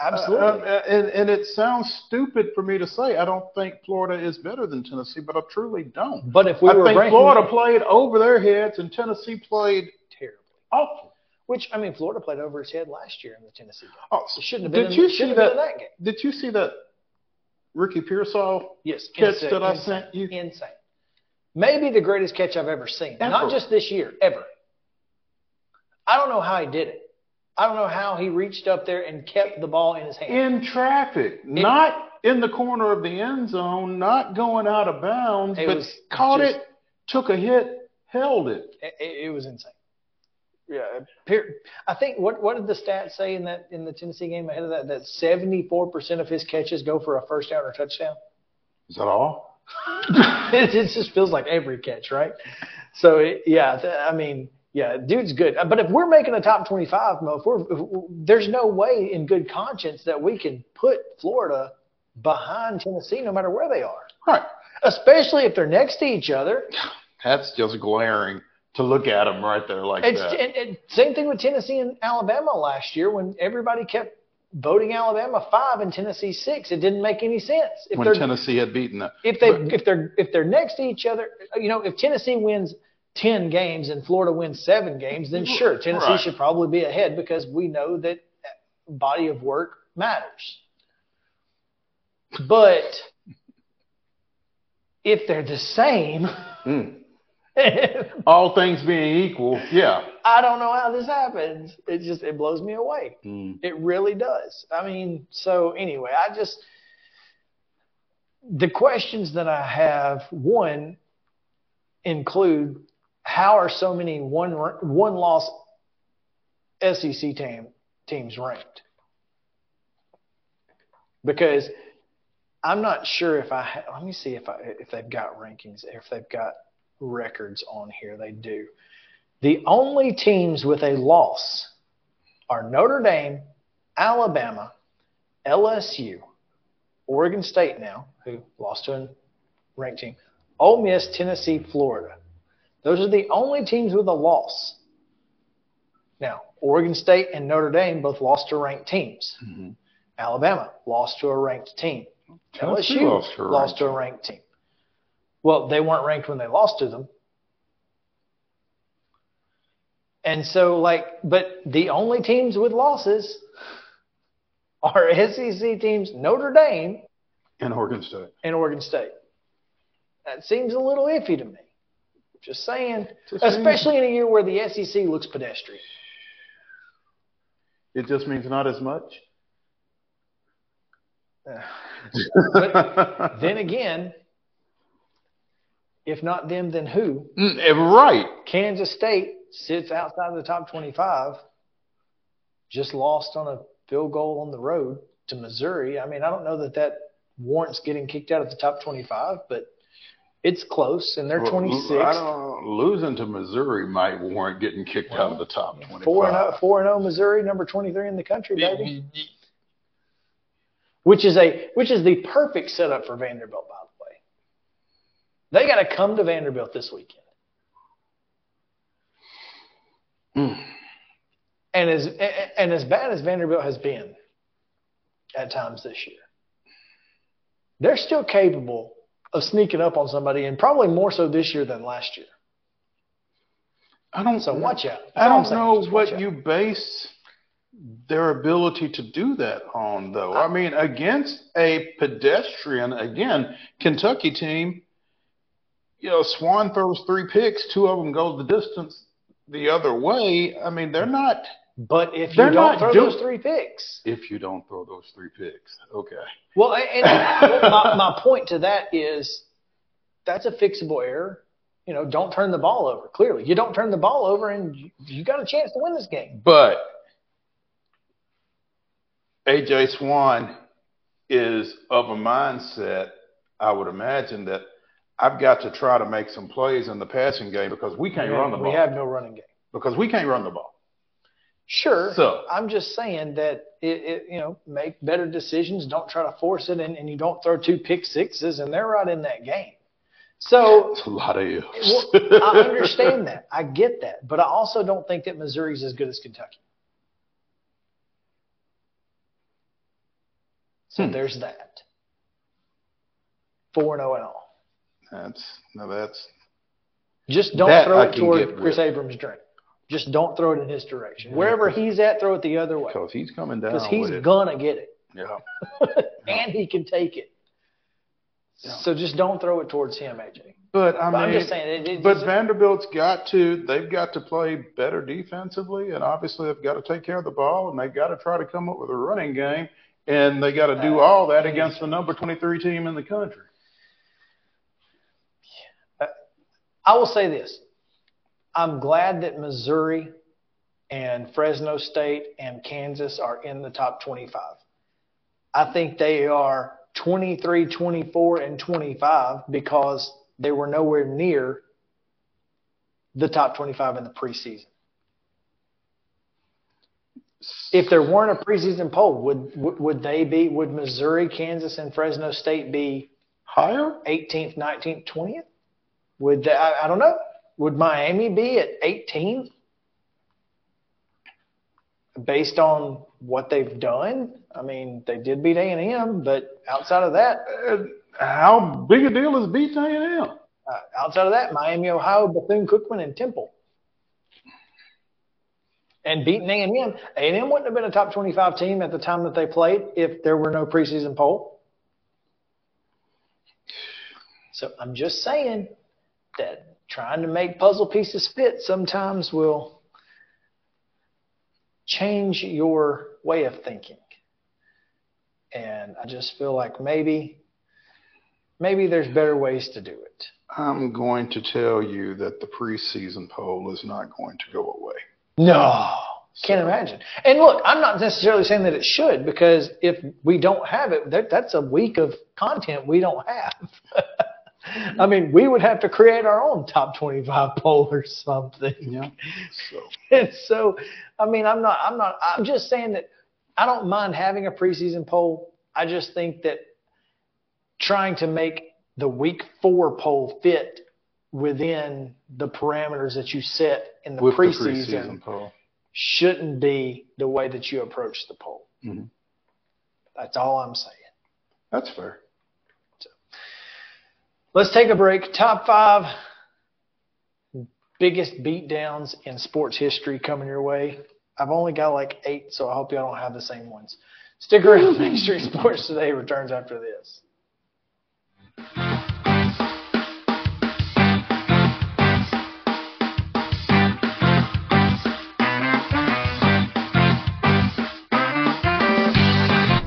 Absolutely. Uh, uh, and, and it sounds stupid for me to say I don't think Florida is better than Tennessee, but I truly don't. But if we I were think ranking- Florida played over their heads and Tennessee played terribly. awful. Which I mean, Florida played over his head last year in the Tennessee game. Oh, It shouldn't have been. Did in, you see that? that game. Did you see that Ricky Pearsall Yes, catch insane, that I insane, sent you? Insane. Maybe the greatest catch I've ever seen. Not just this year, ever. I don't know how he did it. I don't know how he reached up there and kept the ball in his hand. In traffic, not in the corner of the end zone, not going out of bounds, It but was caught just- it, took a hit, held it. It, it, it was insane. Yeah, I think what what did the stats say in that in the Tennessee game ahead of that? That seventy four percent of his catches go for a first down or touchdown. Is that all? it, <laughs> it just feels like every catch, right? So it, yeah, th- I mean, yeah, dude's good. But if we're making a top twenty-five, Mo, if we're, if, there's no way in good conscience that we can put Florida behind Tennessee, no matter where they are. Right. Especially if they're next to each other. That's just glaring to look at them right there like It's that. and, and same thing with Tennessee and Alabama last year when everybody kept voting Alabama five and Tennessee six. It didn't make any sense. If when Tennessee had beaten them. if they if they're if they're next to each other, you know, if Tennessee wins ten games and Florida wins seven games, then sure, Tennessee Right. should probably be ahead because we know that body of work matters. But if they're the same, Mm. <laughs> All things being equal, yeah. I don't know how this happens. It just it blows me away. Mm. It really does. I mean, so anyway, I just the questions that I have one include how are so many one one loss SEC team teams ranked? Because I'm not sure if I ha- let me see if I if they've got rankings if they've got records on here. They do. The only teams with a loss are Notre Dame, Alabama, LSU, Oregon State now, who lost to a ranked team, Ole Miss, Tennessee, Florida. Those are the only teams with a loss. Now, Oregon State and Notre Dame both lost to ranked teams. Mm-hmm. Alabama lost to a ranked team. Tennessee LSU lost to a lost to a ranked team. Well, they weren't ranked when they lost to them. And so, like, but the only teams with losses are <laughs> SEC teams Notre Dame And Oregon State. and Oregon State. That seems a little iffy to me. Just saying, Just saying. especially in a year where the SEC looks pedestrian. It just means not as much. but then <laughs> again, if not them, then who? Mm, eh, right. Kansas State sits outside of the top 25, just lost on a field goal on the road to Missouri. I mean, I don't know that that warrants getting kicked out of the top 25, but it's close, and they're Well, 26. I losing to Missouri might warrant getting kicked out of the top 25. Four and oh, four and zero Missouri, number twenty three in the country, baby. Which is a which is the perfect setup for Vanderbilt, by the way. They got to come to Vanderbilt this weekend. Mm. And as and as bad as Vanderbilt has been at times this year, they're still capable of sneaking up on somebody, and probably more so this year than last year. I don't. So watch out. That's I don't know what you base their ability to do that on, though. I mean, against a pedestrian, again, Kentucky team, you know, Swann throws three picks, two of them go the distance the other way. I mean, they're not. But if you They're don't not throw do- those three picks, If you don't throw those three picks, okay. Well, and, and <laughs> my, my point to that is that's a fixable error. You know, don't turn the ball over. Clearly, you don't turn the ball over, and you, you got a chance to win this game. But AJ Swann is of a mindset, I would imagine, that I've got to try to make some plays in the passing game because we can't we run the have, ball. we have no running game. because we can't run the ball. Sure. So- I'm just saying that it, it, you know, make better decisions. Don't try to force it, and, and you don't throw two pick sixes, and they're right in that game. So It's a lot of ifs. well, I understand that. I get that, but I also don't think that Missouri's as good as Kentucky. So Hmm. there's that. Four and zero and all. That's no, that's Just don't throw I it toward Chris with. Abrams-Draine. Just don't throw it in his direction. Yeah, Wherever he's at, throw it the other way. because he's coming down Because he's gonna get it, Yeah. <laughs> and he can take it. So just don't throw it towards him, AJ. But I But I'm just saying, it- it- but Vanderbilt's got to, they've got to play better defensively, and obviously they've got to take care of the ball, and they've got to try to come up with a running game, and they got to do Uh, all that against the number 23 team in the country. I will say this. I'm glad that Missouri and Fresno State and Kansas are in the top 25. I think they are 23, 24, and 25 because they were nowhere near the top 25 in the preseason. If there weren't a preseason poll, would would, they be? Would Missouri, Kansas, and Fresno State be higher? 18th, 19th, 20th? Would they, I, I don't know. Would Miami be at 18th based on what they've done? I mean, they did beat A&M, but outside of that, how big a deal is beating A&M? Uh, outside of that, Miami, Ohio, Bethune-Cookman, and Temple. And beating A&M, A&M wouldn't have been a top 25 team at the time that they played if there were no preseason poll. So I'm just saying that trying to make puzzle pieces fit sometimes will change your way of thinking. And I just feel like maybe maybe there's better ways to do it. I'm going to tell you that the preseason poll is not going to go away. No, can't imagine. And look, I'm not necessarily saying that it should because if we don't have it, that, that's a week of content we don't have. <laughs> I mean, we would have to create our own top 25 <laughs> poll or something. Yeah. So <laughs> And so, I mean, I'm not, I'm not, I'm just saying that I don't mind having a preseason poll. I just think that trying to make the week four poll fit within the parameters that you set in the preseason, the preseason poll. shouldn't be the way that you approach the poll. Mhm. That's all I'm saying. That's fair. Let's take a break. Top five biggest beatdowns in sports history coming your way. I've only got like eight, so I hope y'all don't have the same ones. Stick around. Main Street Sports Today returns after this.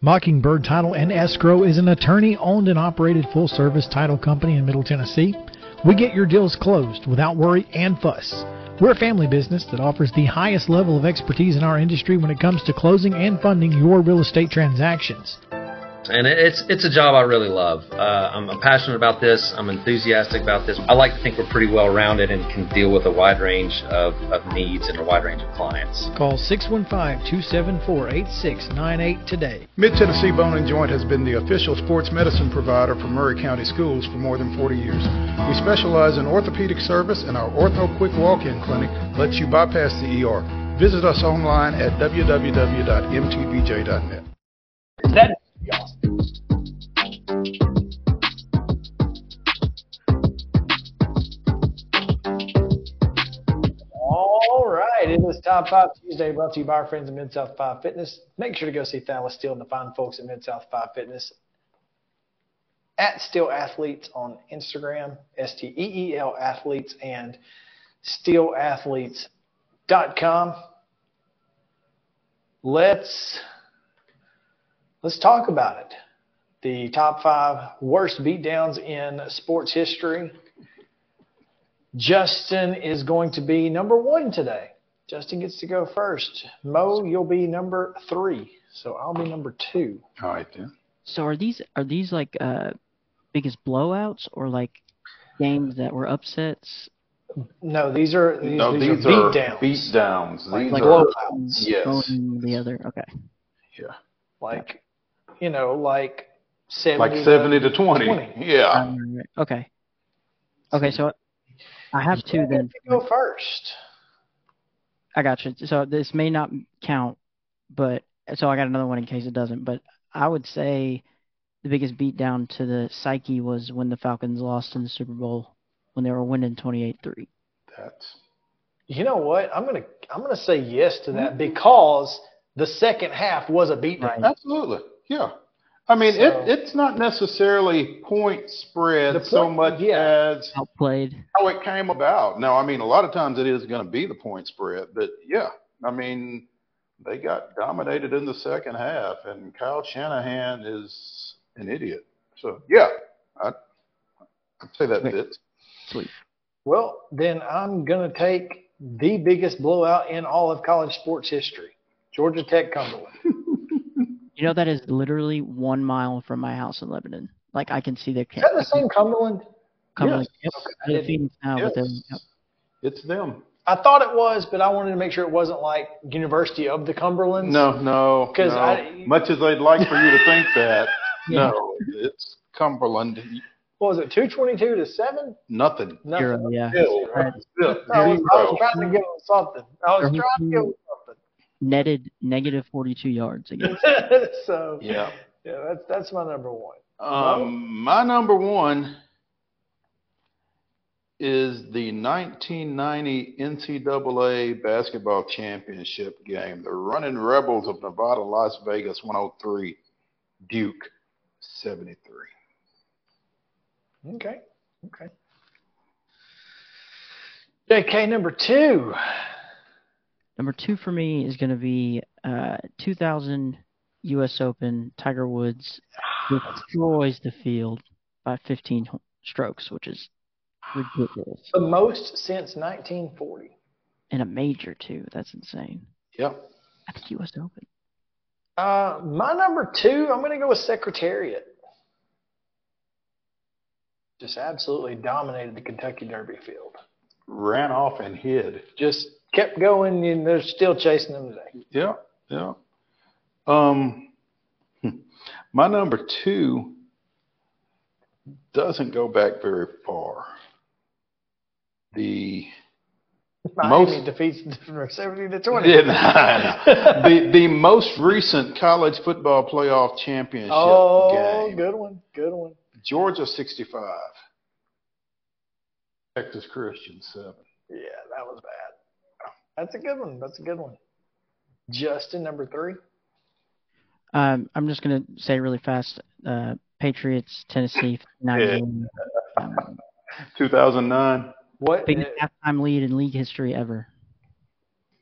Mockingbird Title and Escrow is an attorney owned and operated full service title company in Middle Tennessee. We get your deals closed without worry and fuss. We're a family business that offers the highest level of expertise in our industry when it comes to closing and funding your real estate transactions. And it's it's a job I really love. Uh, I'm, I'm passionate about this. I'm enthusiastic about this. I like to think we're pretty well rounded and can deal with a wide range of, of needs and a wide range of clients. Call 615-274-8698 today. Mid Tennessee Bone and Joint has been the official sports medicine provider for Maury County Schools for more than 40 years. We specialize in orthopedic service, and our Ortho Quick Walk-In Clinic lets you bypass the ER. Visit us online at www.mtbj.net. Top 5 Tuesday brought to you by our friends at Mid South 5 Fitness. Make sure to go see Thales Steele and the fine folks at Mid South 5 Fitness. at Steel Athletes on Instagram, S T E E L Athletes, and steelathletes.com. Let's let's talk about it. The top five worst beatdowns in sports history. Justin is going to be number one today. Justin gets to go first. Mo, you'll be number three. So I'll be number two. All right then. So are these are these like uh biggest blowouts or like games that were upsets? No, these are these, no, these, these are are beat downs. beat downs. Like, These like are blowouts. yes. One the other. Okay. Yeah. Like you know, like seventy Like seventy to 20. 20. Yeah. Um, okay. Okay, so I have two then. Go first. I got you. So this may not count, but so I got another one in case it doesn't. But I would say the biggest beatdown to the psyche was when the Falcons lost in the Super Bowl when they were winning 28-3. That's You know what? I'm gonna I'm gonna say yes to that mm-hmm. because the second half was a beatdown. Absolutely. Yeah. I mean, So- it, it's not necessarily point spread The so much yeah. as Outplayed. how it came about. Now, I mean, a lot of times it is going to be the point spread, but yeah, I mean, they got dominated in the second half, and Kyle Shanahan is an idiot. So yeah, I, I'd say that fits. Sweet. Well, then I'm gonna take the biggest blowout in all of college sports history. Georgia Tech Cumberland. <laughs> You know that is literally one mile from my house in Lebanon. Like I can see their Is that the same Cumberland? Cumberland. Yes. Yep. They're the now, but they're yep. It's them. I thought it was, but I wanted to make sure it wasn't like University of the Cumberlands. No, no, 'Cause no. I- Much as I'd like for you to think that, <laughs> Yeah. no, it's Cumberland. What was it 222 to seven? Nothing. Nothing. Zero, yeah. Zero. Right. Zero. I was, I was trying to give them something. I was trying to give them netted negative 42 yards against. <laughs> so Yeah. yeah, that's that's my number one. Um, my number one is the 1990 NCAA basketball championship game. The Running Rebels of Nevada, Las Vegas, 103, Duke, 73. Okay. Okay. JK number two. Number two for me is going to be uh, 2000 U.S. Open. Tiger Woods destroys the field by 15 strokes, which is ridiculous. The most since 1940. And a major too. That's insane. Yep. At the U.S. Open. Uh, my number two, I'm going to go with Secretariat. Just absolutely dominated the Kentucky Derby field. Ran off and hid. Just kept going, and they're still chasing them today. Yeah, yeah. Um, <laughs> my number two doesn't go back very far. The Miami Most- defeats from 70 to 20. Yeah, nah. the the most recent college football playoff championship oh, game. good one. Good one. Georgia 65. Texas Christian 7. Yeah, that was bad. That's a good one. That's a good one. Justin, number three. Um, I'm just going to say really fast uh, Patriots, Tennessee, <laughs> 91. Um, 2009, What? biggest halftime lead in league history ever.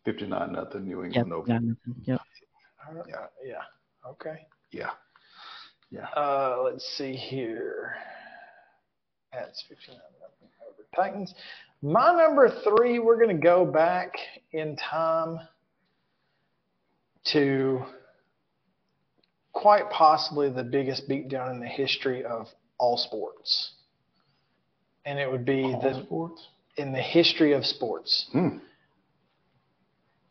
59 nothing New Yep. England over. got nothing. Yep. Yeah. Yeah. Okay. Yeah. Yeah. Uh, let's see here. That's 59 nothing over Titans. My number three, we're going to go back in time to quite possibly the biggest beatdown in the history of all sports. And it would be All the sports? in the history of sports. Hmm.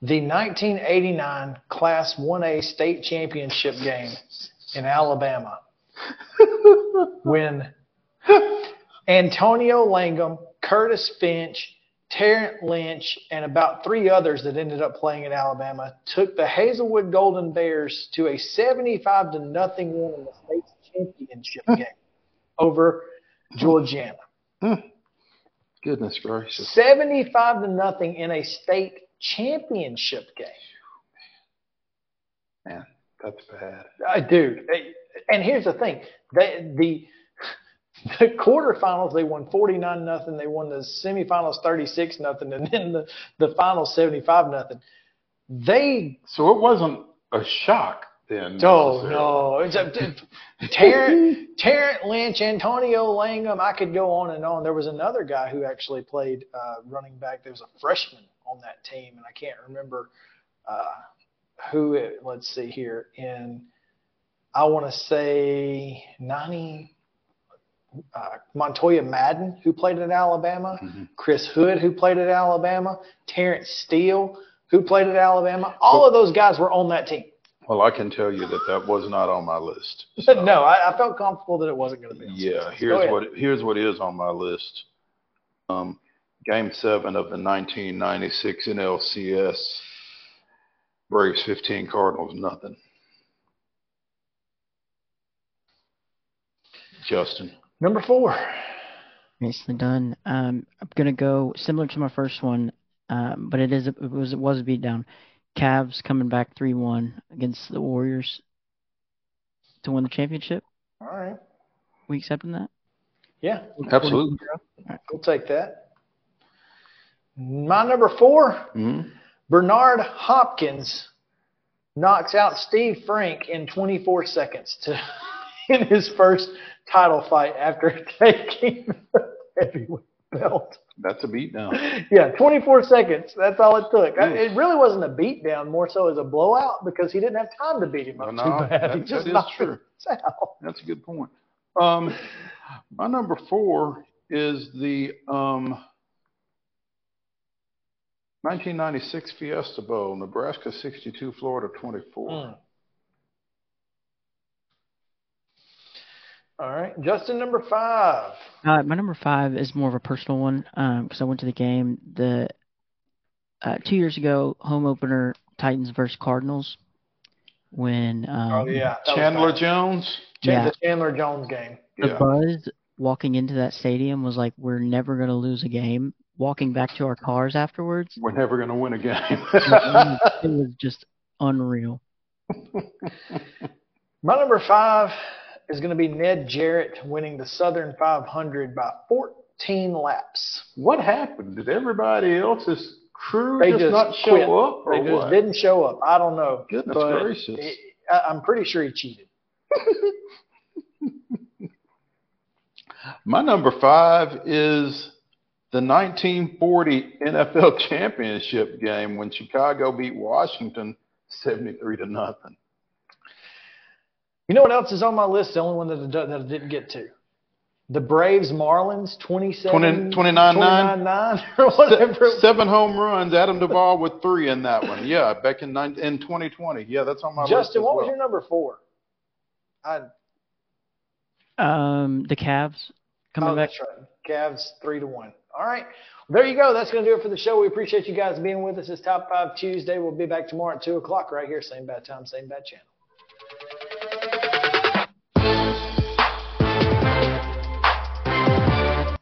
The 1989 Class 1A state championship game in Alabama <laughs> when Antonio Langham, Curtis Finch, Tarrant Lynch, and about three others that ended up playing at Alabama took the Hazelwood Golden Bears to a 75 to nothing win in the state championship game over Georgiana. Goodness gracious. 75 to nothing in a state championship game. Man, that's bad. Uh, dude, and here's the thing: the the <laughs> the quarterfinals they won 49 nothing. They won the semifinals 36 nothing, and then the the finals 75 nothing. They So it wasn't a shock then. Oh no! It's a, Tarrant, <laughs> Tarrant Lynch, Antonio Langham. I could go on and on. There was another guy who actually played uh, running back. There was a freshman on that team, and I can't remember uh, who. It, let's see here. In I want to say ninety. Uh, Montoya Madden, who played at Alabama, Chris Hood, who played at Alabama, Terrence Steele, who played at Alabama. All of those guys were on that team. Well, I can tell you that that was not on my list. <laughs> no, I, I felt comfortable that it wasn't going to be. On Yeah, here's what here's what is on my list. Um, game seven of the 1996 NLCS. Braves 15, Cardinals nothing. Justin. Number four. Nicely done. Um, I'm gonna go similar to my first one, um, but it is it was it was a beatdown. Cavs coming back three one against the Warriors to win the championship. All right. We accepting that? Yeah. Absolutely. We'll take that. My number 4 Mhm. Bernard Hopkins knocks out Steve Frank in 24 seconds to <laughs> in his first title fight after <laughs> taking the heavyweight belt. That's a beatdown. Yeah, 24 seconds. That's all it took. I- It really wasn't a beatdown, more so as a blowout because he didn't have time to beat him up No, too bad. he just that is knocked true. out. That's a good point. Um, my number four is the um, 1996 Fiesta Bowl, Nebraska 62, Florida 24. Mm. All right, Justin, number five. Uh, my number five is more of a personal one because I went to the game. The uh, two years ago, home opener Titans versus Cardinals. When um, oh yeah, Chandler. Jones. Yeah. The Chandler Jones game. the Yeah. buzz walking into that stadium was like, "We're never gonna lose a game." Walking back to our cars afterwards, We're never going to win a game. <laughs> it was just unreal. <laughs> My number five is going to be Ned Jarrett winning the Southern 500 by 14 laps. what happened? Did everybody else's crew They just, just not show quit. up, or They just what? didn't show up. I don't know. Goodness but gracious. it- I- I'm pretty sure he cheated. <laughs> My number five is the 1940 NFL championship game when Chicago beat Washington 73 to nothing. You know what else is on my list? The only one that I, that I didn't get to. The Braves Marlins 27 20 29-9? 29-9 or whatever. Seven home runs. Adam Duvall with three in that one. Yeah, back in nine, in 2020. Yeah, that's on my list. Justin, as what was your number four? I, Um, the Cavs coming oh, back. that's right. Cavs three to one. All right. Well, there you go. That's going to do it for the show. We appreciate you guys being with us. It's Top Five Tuesday. We'll be back tomorrow at two o'clock right here. Same bad time, same bad channel.